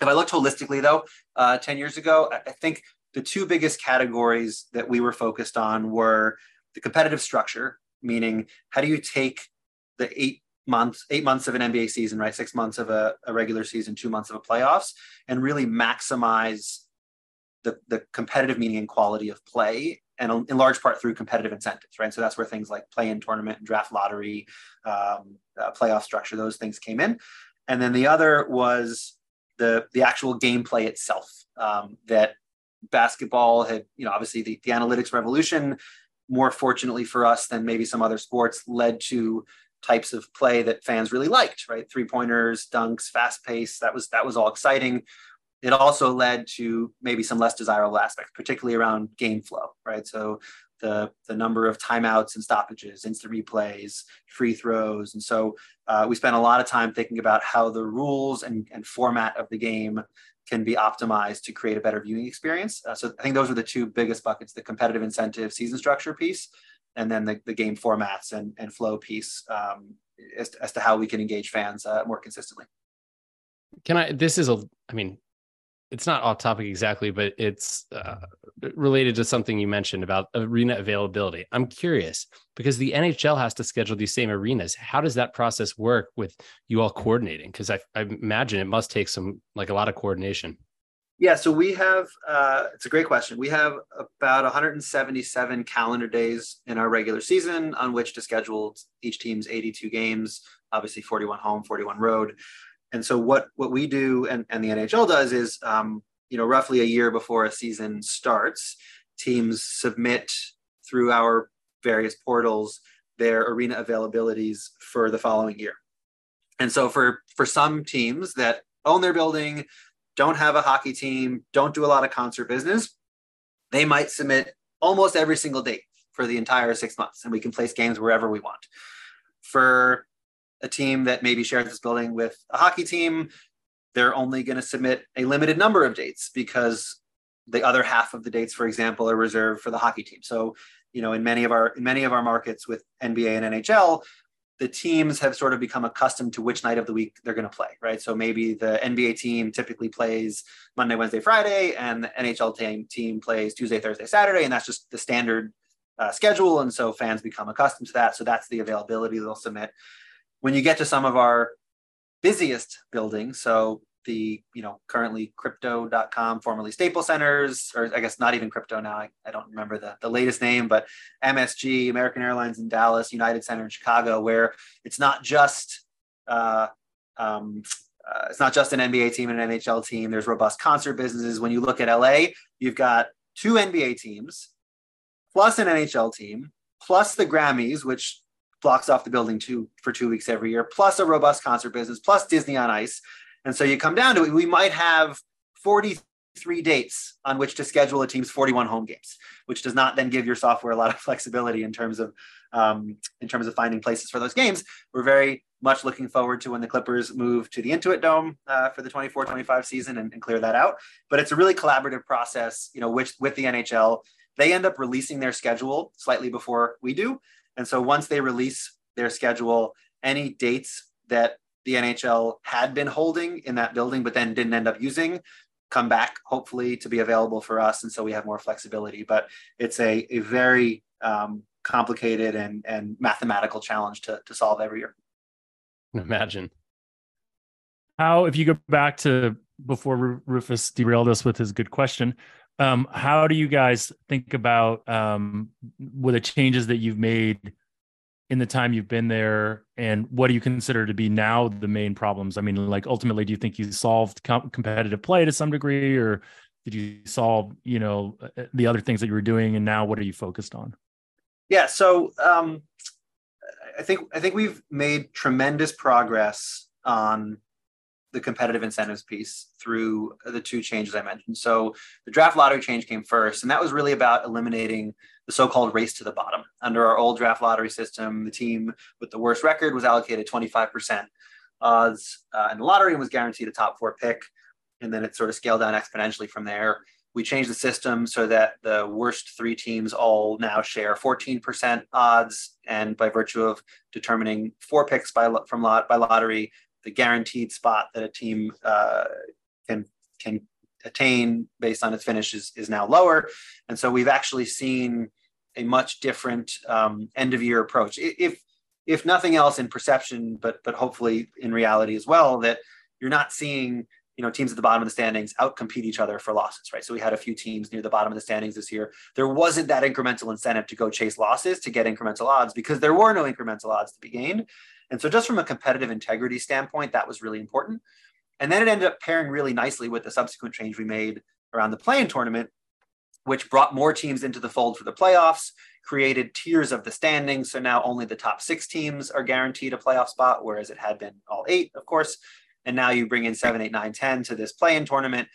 If I looked holistically, though, uh, 10 years ago, I think the two biggest categories that we were focused on were the competitive structure, meaning how do you take the eight months, eight months of an NBA season, right? Six months of a, a regular season, two months of a playoffs, and really maximize the, the competitive meaning and quality of play and in large part through competitive incentives, right? So that's where things like play-in tournament and draft lottery, um, uh, playoff structure, those things came in. And then the other was the the actual gameplay itself. Um, that basketball had, you know, obviously the, the analytics revolution, more fortunately for us than maybe some other sports, led to types of play that fans really liked, right? Three pointers, dunks, fast pace. That was that was all exciting it also led to maybe some less desirable aspects, particularly around game flow, right? So the, the number of timeouts and stoppages, instant replays, free throws. And so uh, we spent a lot of time thinking about how the rules and, and format of the game can be optimized to create a better viewing experience. Uh, so I think those are the two biggest buckets, the competitive incentive season structure piece, and then the, the game formats and, and flow piece um, as, as to how we can engage fans uh, more consistently. Can I, this is a, I mean, it's not off topic exactly, but it's uh, related to something you mentioned about arena availability. I'm curious because the NHL has to schedule these same arenas. How does that process work with you all coordinating? Because I, I, imagine it must take some, like a lot of coordination. Yeah, so we have, uh, it's a great question. We have about 177 calendar days in our regular season on which to schedule each team's 82 games, obviously 41 home, 41 road and so what what we do and, and the NHL does is um, you know roughly a year before a season starts, teams submit through our various portals their arena availabilities for the following year. And so for for some teams that own their building, don't have a hockey team, don't do a lot of concert business, they might submit almost every single date for the entire six months, and we can place games wherever we want. For a team that maybe shares this building with a hockey team, they're only going to submit a limited number of dates because the other half of the dates, for example, are reserved for the hockey team. So, you know, in many of our in many of our markets with NBA and NHL, the teams have sort of become accustomed to which night of the week they're going to play, right? So maybe the NBA team typically plays Monday, Wednesday, Friday, and the NHL team team plays Tuesday, Thursday, Saturday, and that's just the standard uh, schedule. And so fans become accustomed to that. So that's the availability they'll submit when you get to some of our busiest buildings, so the you know currently crypto.com formerly staples centers or i guess not even crypto now i, I don't remember the, the latest name but msg american airlines in dallas united center in chicago where it's not just uh, um, uh, it's not just an nba team and an nhl team. There's robust concert businesses. When you look at la you've got two nba teams plus an nhl team plus the grammys which blocks off the building two for two weeks every year, plus a robust concert business, plus Disney on Ice. And so you come down to it, we might have 43 dates on which to schedule a team's 41 home games, which does not then give your software a lot of flexibility in terms of um, in terms of finding places for those games. We're very much looking forward to when the Clippers move to the Intuit Dome uh, for the 24-25 season and, and clear that out. But it's a really collaborative process, you know, which with the NHL. They end up releasing their schedule slightly before we do. And so once they release their schedule, any dates that the NHL had been holding in that building, but then didn't end up using, come back hopefully to be available for us. And so we have more flexibility. But it's a, a very um, complicated and, and mathematical challenge to, to solve every year. Imagine. How, if you go back to before Rufus derailed us with his good question, um, how do you guys think about um, with the changes that you've made in the time you've been there, and what do you consider to be now the main problems? I mean, like ultimately, do you think you solved com- competitive play to some degree, or did you solve, you know, uh, the other things that you were doing, and now what are you focused on? Yeah, so um, I think I think we've made tremendous progress on the competitive incentives piece through the two changes I mentioned. So the draft lottery change came first, and that was really about eliminating the so-called race to the bottom. Under our old draft lottery system, the team with the worst record was allocated 25% odds uh, in the lottery and was guaranteed a top four pick. And then it sort of scaled down exponentially from there. We changed the system so that the worst three teams all now share 14% odds. And by virtue of determining four picks by, from lot, by lottery, the guaranteed spot that a team uh, can can attain based on its finish is, is now lower. And so we've actually seen a much different um, end of year approach. If if nothing else in perception, but but hopefully in reality as well, that you're not seeing you know teams at the bottom of the standings outcompete each other for losses, right? So we had a few teams near the bottom of the standings this year. There wasn't that incremental incentive to go chase losses to get incremental odds because there were no incremental odds to be gained. And so just from a competitive integrity standpoint, that was really important. And then it ended up pairing really nicely with the subsequent change we made around the play-in tournament, which brought more teams into the fold for the playoffs, created tiers of the standings. So now only the top six teams are guaranteed a playoff spot, whereas it had been all eight, of course. And now you bring in seven, eight, nine, 10 to this play in tournament.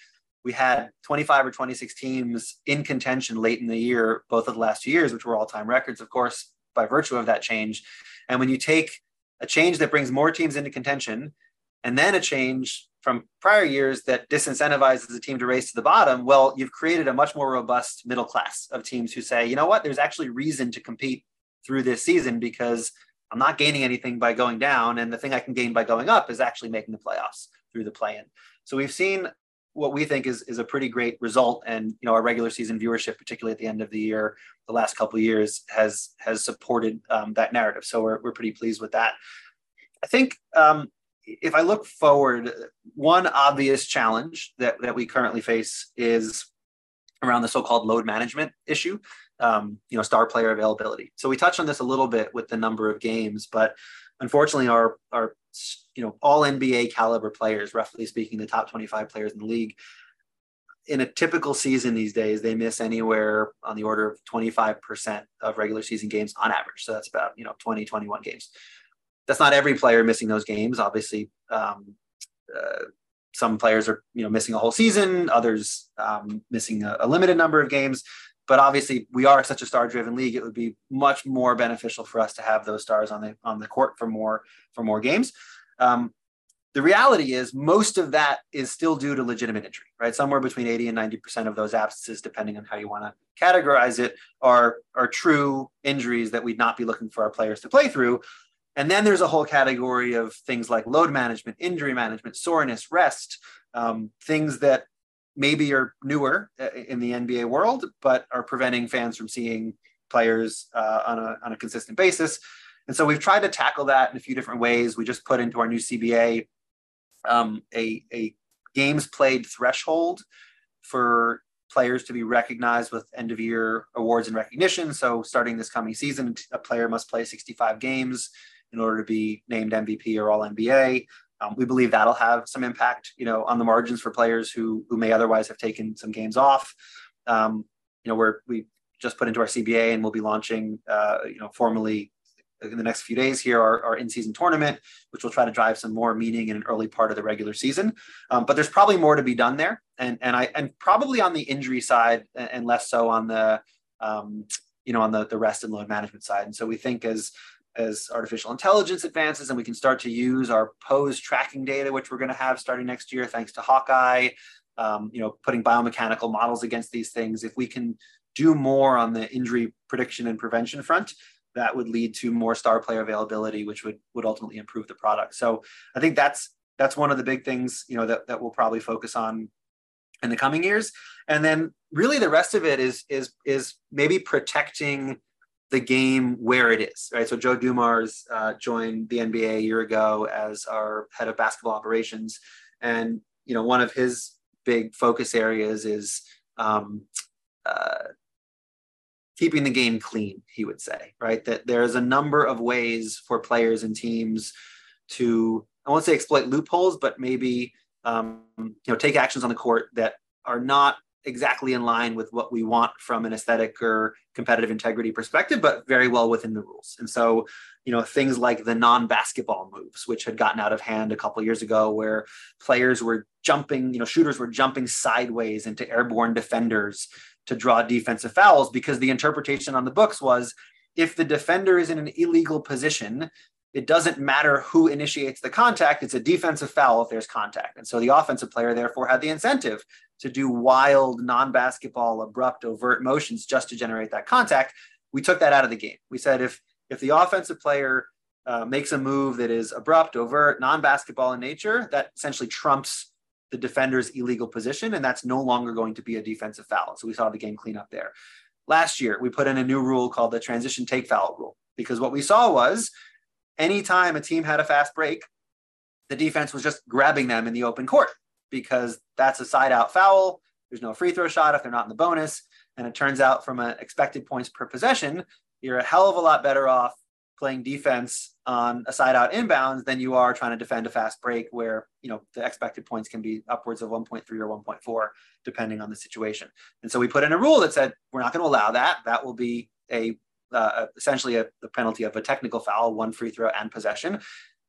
We had 25 or 26 teams in contention late in the year, both of the last two years, which were all time records, of course, by virtue of that change. And when you take a change that brings more teams into contention and then a change from prior years that disincentivizes a team to race to the bottom, well, you've created a much more robust middle class of teams who say, you know what, there's actually reason to compete through this season because I'm not gaining anything by going down. And the thing I can gain by going up is actually making the playoffs through the play in. So we've seen what we think is, is a pretty great result. And, you know, our regular season viewership, particularly at the end of the year, the last couple of years has, has supported um, that narrative. So we're, we're pretty pleased with that. I think um, if I look forward, one obvious challenge that, that we currently face is around the so-called load management issue, um, you know, star player availability. So we touched on this a little bit with the number of games, but unfortunately, our our you know all NBA caliber players, roughly speaking, the top 25 players in the league, in a typical season these days, they miss anywhere on the order of 25% of regular season games on average. So that's about you know 20, 21 games that's not every player missing those games. Obviously, um, uh, some players are you know missing a whole season, others um, missing a, a, limited number of games. But obviously, we are such a star-driven league; it would be much more beneficial for us to have those stars on the on the court for more for more games. Um, the reality is, most of that is still due to legitimate injury, right? Somewhere between 80 and 90 percent of those absences, depending on how you want to categorize it, are are true injuries that we'd not be looking for our players to play through. And then there's a whole category of things like load management, injury management, soreness, rest, um, things that maybe are newer uh, in the NBA world, but are preventing fans from seeing players uh, on, a, on a consistent basis. And so we've tried to tackle that in a few different ways. We just put into our new CBA um, a, a games played threshold for players to be recognized with end of year awards and recognition. So starting this coming season, a player must play 65 games in order to be named MVP or All NBA. Um, we believe that'll have some impact, you know, on the margins for players who who may otherwise have taken some games off. Um, you know, we're we just put into our CBA and we'll be launching, uh, you know, formally in the next few days here our, our in-season tournament, which will try to drive some more meaning in an early part of the regular season. Um, but there's probably more to be done there, and and I and probably on the injury side and less so on the um, you know on the the rest and load management side. And so we think as as artificial intelligence advances and we can start to use our pose tracking data, which we're going to have starting next year, thanks to Hawkeye, um, you know, putting biomechanical models against these things. If we can do more on the injury prediction and prevention front, that would lead to more star player availability, which would would ultimately improve the product. So I think that's that's one of the big things, you know, that, that we'll probably focus on in the coming years. And then really the rest of it is is is maybe protecting the game where it is, right? So Joe Dumars uh, joined the NBA a year ago as our head of basketball operations, and you know one of his big focus areas is um, uh, keeping the game clean. He would say, right, that there's a number of ways for players and teams to I won't say exploit loopholes, but maybe um, you know take actions on the court that are not exactly in line with what we want from an aesthetic or competitive integrity perspective, but very well within the rules. And so, you know, things like the non-basketball moves, which had gotten out of hand a couple years ago, where players were jumping, you know, shooters were jumping sideways into airborne defenders to draw defensive fouls because the interpretation on the books was if the defender is in an illegal position, it doesn't matter who initiates the contact, it's a defensive foul if there's contact. And so the offensive player therefore had the incentive to do wild, non basketball, abrupt, overt motions just to generate that contact. We took that out of the game. We said if if the offensive player uh, makes a move that is abrupt, overt, non basketball in nature, that essentially trumps the defender's illegal position, and that's no longer going to be a defensive foul. So we saw the game clean up there. Last year, we put in a new rule called the transition take foul rule because what we saw was anytime a team had a fast break, the defense was just grabbing them in the open court because that's a side out foul. There's no free throw shot if they're not in the bonus. And it turns out from an expected points per possession, you're a hell of a lot better off playing defense on a side out inbounds than you are trying to defend a fast break where you know the expected points can be upwards of 1.3 or 1.4 depending on the situation and so we put in a rule that said we're not going to allow that that will be a uh, essentially a, the penalty of a technical foul one free throw and possession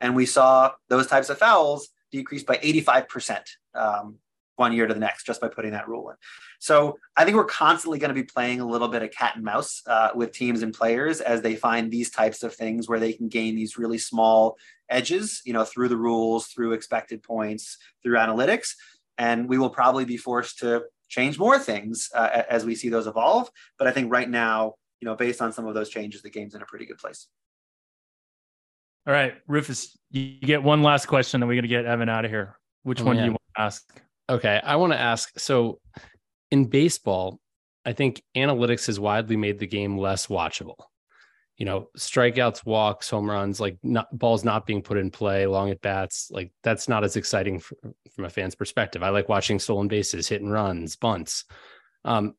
and we saw those types of fouls decrease by 85% um, one year to the next just by putting that rule in. So I think we're constantly going to be playing a little bit of cat and mouse uh, with teams and players as they find these types of things where they can gain these really small edges, you know, through the rules, through expected points, through analytics. And we will probably be forced to change more things uh, as we see those evolve. But I think right now, you know, based on some of those changes, the game's in a pretty good place. All right, Rufus, you get one last question, and we're going to get Evan out of here. Which oh, one do you want to ask? Okay, I want to ask. So, in baseball, I think analytics has widely made the game less watchable. You know, strikeouts, walks, home runs, like not, balls not being put in play, long at bats, like that's not as exciting for, from a fan's perspective. I like watching stolen bases, hit and runs, bunts. Um,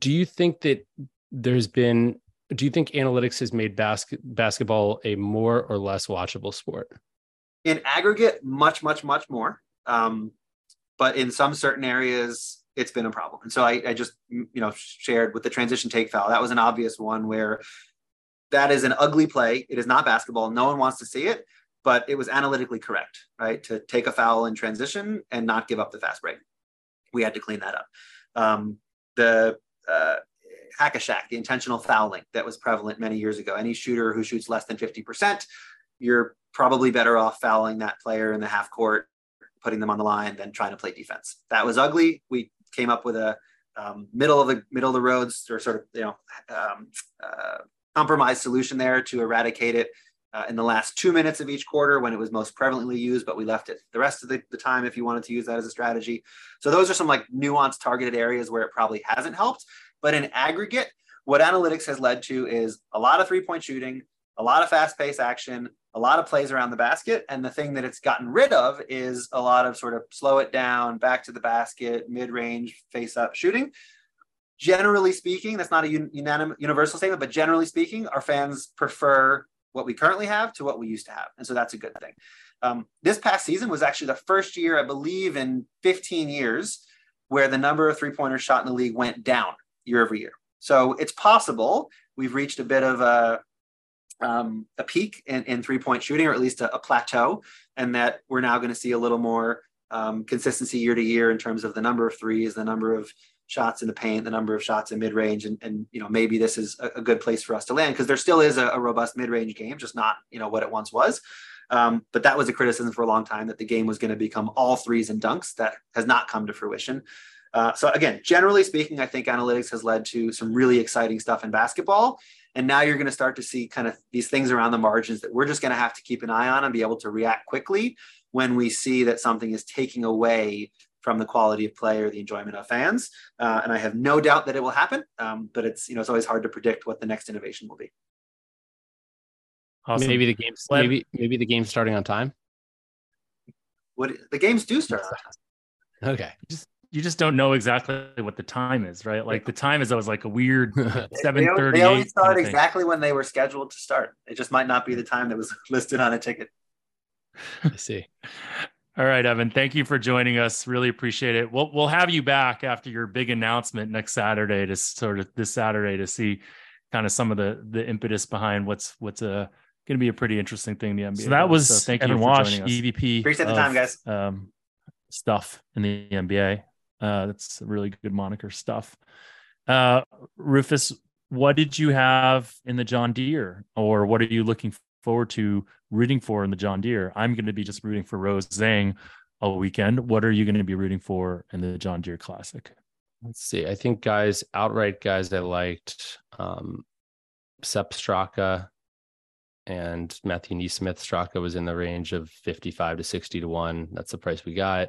do you think that there's been? Do you think analytics has made basket basketball a more or less watchable sport? In aggregate, much, much, much more. Um, but in some certain areas it's been a problem and so I, I, just you know shared with the transition take foul that was an obvious one where that is an ugly play it is not basketball no one wants to see it but it was analytically correct right to take a foul in transition and not give up the fast break we had to clean that up um, the uh, hack a Shaq, the intentional fouling that was prevalent many years ago. Any shooter who shoots less than 50%, you're probably better off fouling that player in the half court putting them on the line than trying to play defense. That was ugly. We came up with a um, middle of the middle of the roads or sort of you know um, uh, compromise solution there to eradicate it uh, in the last two minutes of each quarter when it was most prevalently used, but we left it the rest of the, the time if you wanted to use that as a strategy. So those are some like nuanced targeted areas where it probably hasn't helped. But in aggregate, what analytics has led to is a lot of three point shooting, a lot of fast paced action, a lot of plays around the basket. And the thing that it's gotten rid of is a lot of sort of slow it down, back to the basket, mid range, face up shooting. Generally speaking, that's not a unanimous universal statement, but generally speaking, our fans prefer what we currently have to what we used to have. And so that's a good thing. Um, this past season was actually the first year, I believe, in 15 years where the number of three pointers shot in the league went down year over year. So it's possible we've reached a bit of a um, a peak in, in three point shooting, or at least a, a plateau, and that we're now going to see a little more um, consistency year to year in terms of the number of threes, the number of shots in the paint, the number of shots in mid range, and, and you know maybe this is a, a good place for us to land because there still is a, a robust mid range game, just not you know what it once was. Um, but that was a criticism for a long time that the game was going to become all threes and dunks. That has not come to fruition. Uh, so again, generally speaking, I think analytics has led to some really exciting stuff in basketball. And now you're going to start to see kind of these things around the margins that we're just going to have to keep an eye on and be able to react quickly when we see that something is taking away from the quality of play or the enjoyment of fans. Uh, and I have no doubt that it will happen. Um, but it's you know it's always hard to predict what the next innovation will be. Awesome. Maybe the game's maybe maybe the game's starting on time. What the games do start on time. Okay. Just you just don't know exactly what the time is, right? Like the time is always like a weird seven thirty. They always start exactly when they were scheduled to start. It just might not be the time that was listed on a ticket. I see. All right, Evan. Thank you for joining us. Really appreciate it. We'll we'll have you back after your big announcement next Saturday to sort of this Saturday to see kind of some of the the impetus behind what's what's a going to be a pretty interesting thing in the NBA. So that was so thank Evan you for Wasch, EVP. Appreciate of, the time, guys. Um, stuff in the NBA. Uh, that's really good moniker stuff. Uh, Rufus, what did you have in the John Deere, or what are you looking forward to rooting for in the John Deere? I'm going to be just rooting for Rose Zhang all weekend. What are you going to be rooting for in the John Deere Classic? Let's see. I think guys, outright guys, I liked um, Sepp Straka and Matthew NeSmith. Straka was in the range of 55 to 60 to 1. That's the price we got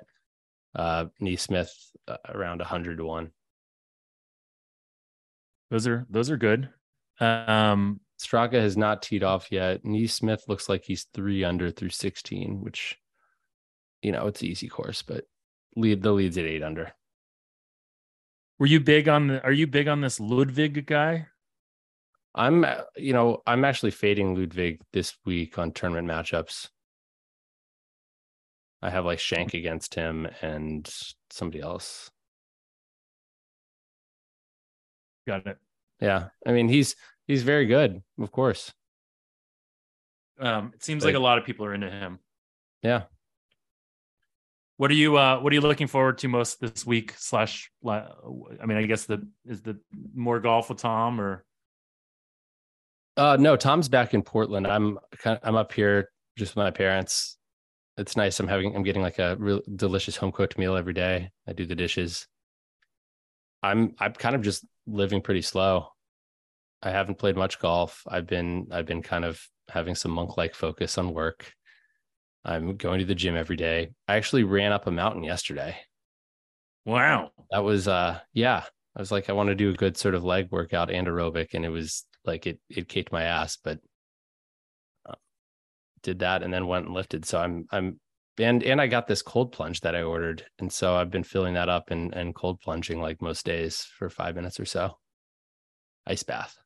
uh, NeSmith uh, around 100 to 1. Those are those are good. Um, Straka has not teed off yet. Smith looks like he's three under through 16, which, you know, it's an easy course, but lead the leads at eight under. Were you big on the? Are you big on this Ludvig guy? I'm, you know, I'm actually fading Ludvig this week on tournament matchups. I have like Schenk against him and somebody else. Got it. Yeah, I mean he's he's very good, of course. Um, it seems like, like a lot of people are into him. Yeah. What are you uh what are you looking forward to most this week slash I mean I guess the is the more golf with Tom or uh no Tom's back in Portland. I'm kind of, I'm up here just with my parents. It's nice. I'm having I'm getting like a real delicious home cooked meal every day. I do the dishes. I'm I'm kind of just living pretty slow. I haven't played much golf. I've been I've been kind of having some monk like focus on work. I'm going to the gym every day. I actually ran up a mountain yesterday. Wow. That was uh yeah. I was like I want to do a good sort of leg workout and aerobic and it was like it it kicked my ass but did that and then went and lifted. So I'm I'm and and I got this cold plunge that I ordered and so I've been filling that up and and cold plunging like most days for 5 minutes or so. Ice bath.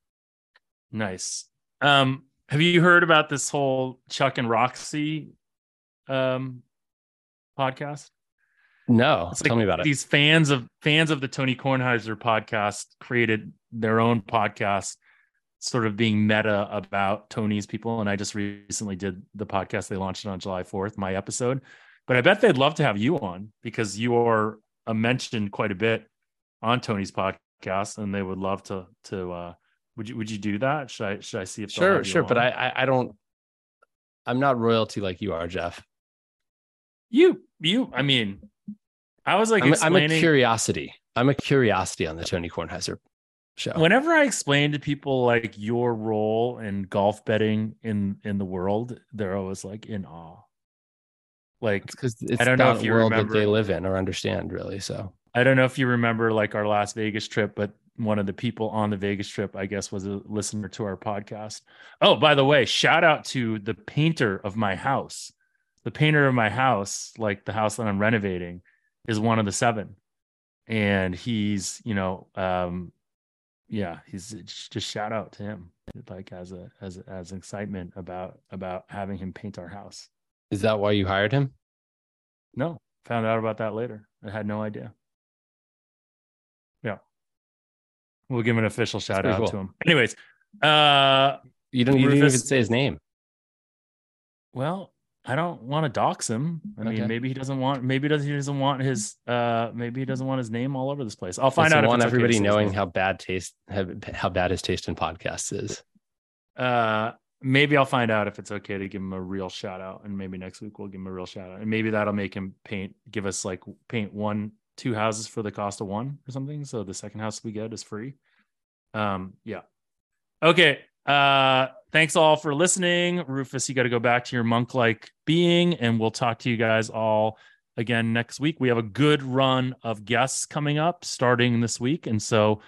Nice. Um have you heard about this whole Chuck and Roxy um, podcast? No, it's tell like me about it. These fans of fans of the Tony Kornheiser podcast created their own podcast, sort of being meta about Tony's people. And I just recently did the podcast. They launched it on July 4th, my episode. But I bet they'd love to have you on because you are a mentioned quite a bit on Tony's podcast, and they would love to to uh would you would you do that? Should I should I see if sure sure? But I, I I don't I'm not royalty like you are, Jeff. You, you, I mean, I was like, I'm, I'm, a curiosity. I'm a curiosity on the Tony Kornheiser show. Whenever I explain to people like your role in golf betting in in the world, they're always like in awe. Like, because I don't know if you world remember, that they live in or understand, really. So I don't know if you remember like our Las Vegas trip, but one of the people on the Vegas trip, I guess, was a listener to our podcast. Oh, by the way, shout out to the painter of my house the painter of my house, like the house that I'm renovating, is one of the seven. And he's, you know, um, yeah, he's just shout out to him, like as a as as excitement about about having him paint our house. Is that why you hired him? No, found out about that later. I had no idea. Yeah, we'll give an official shout out cool. to him. Anyways, uh, you don't you didn't even say his name. Well, I don't want to dox him. I okay. mean, maybe he doesn't want. Maybe does he doesn't want his. Uh, maybe he doesn't want his name all over this place. I'll find out. I Want everybody okay knowing how bad taste, how bad his taste in podcasts is. Uh, maybe I'll find out if it's okay to give him a real shout out, and maybe next week we'll give him a real shout out, and maybe that'll make him paint, give us like paint one, two houses for the cost of one or something. So the second house we get is free. Um, yeah. Okay. Uh, thanks all for listening. Rufus, you got to go back to your monk like being, and we'll talk to you guys all again next week. We have a good run of guests coming up starting this week. And so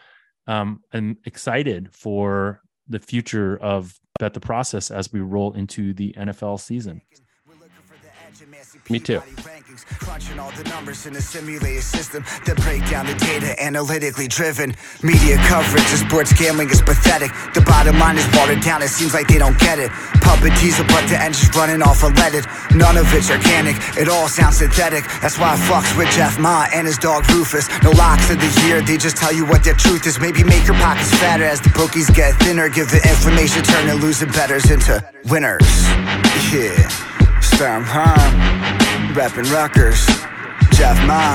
um, I'm excited for the future of Bet the Process as we roll into the NFL season. Me too. Crunching all the numbers in a simulated system that break down the data analytically driven. Media coverage of sports gambling is pathetic. The bottom line is watered down, it seems like they don't get it. But the engine's running off unleaded. None of it's organic, it all sounds synthetic. That's why I fucks with Jeff Ma and his dog Rufus. No locks of the year, they just tell you what their truth is. Maybe make your pockets fatter as the bookies get thinner. Give the information, turning losing betters into winners. Yeah. Sturm Hum, Reppin' Rutgers, Jeff Ma,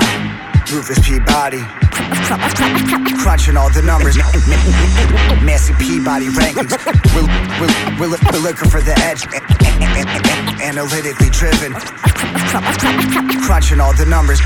Rufus Peabody. Crunching all the numbers, Massey Peabody rankings. We're, we're, we're looking for the edge, analytically driven. Crunching all the numbers.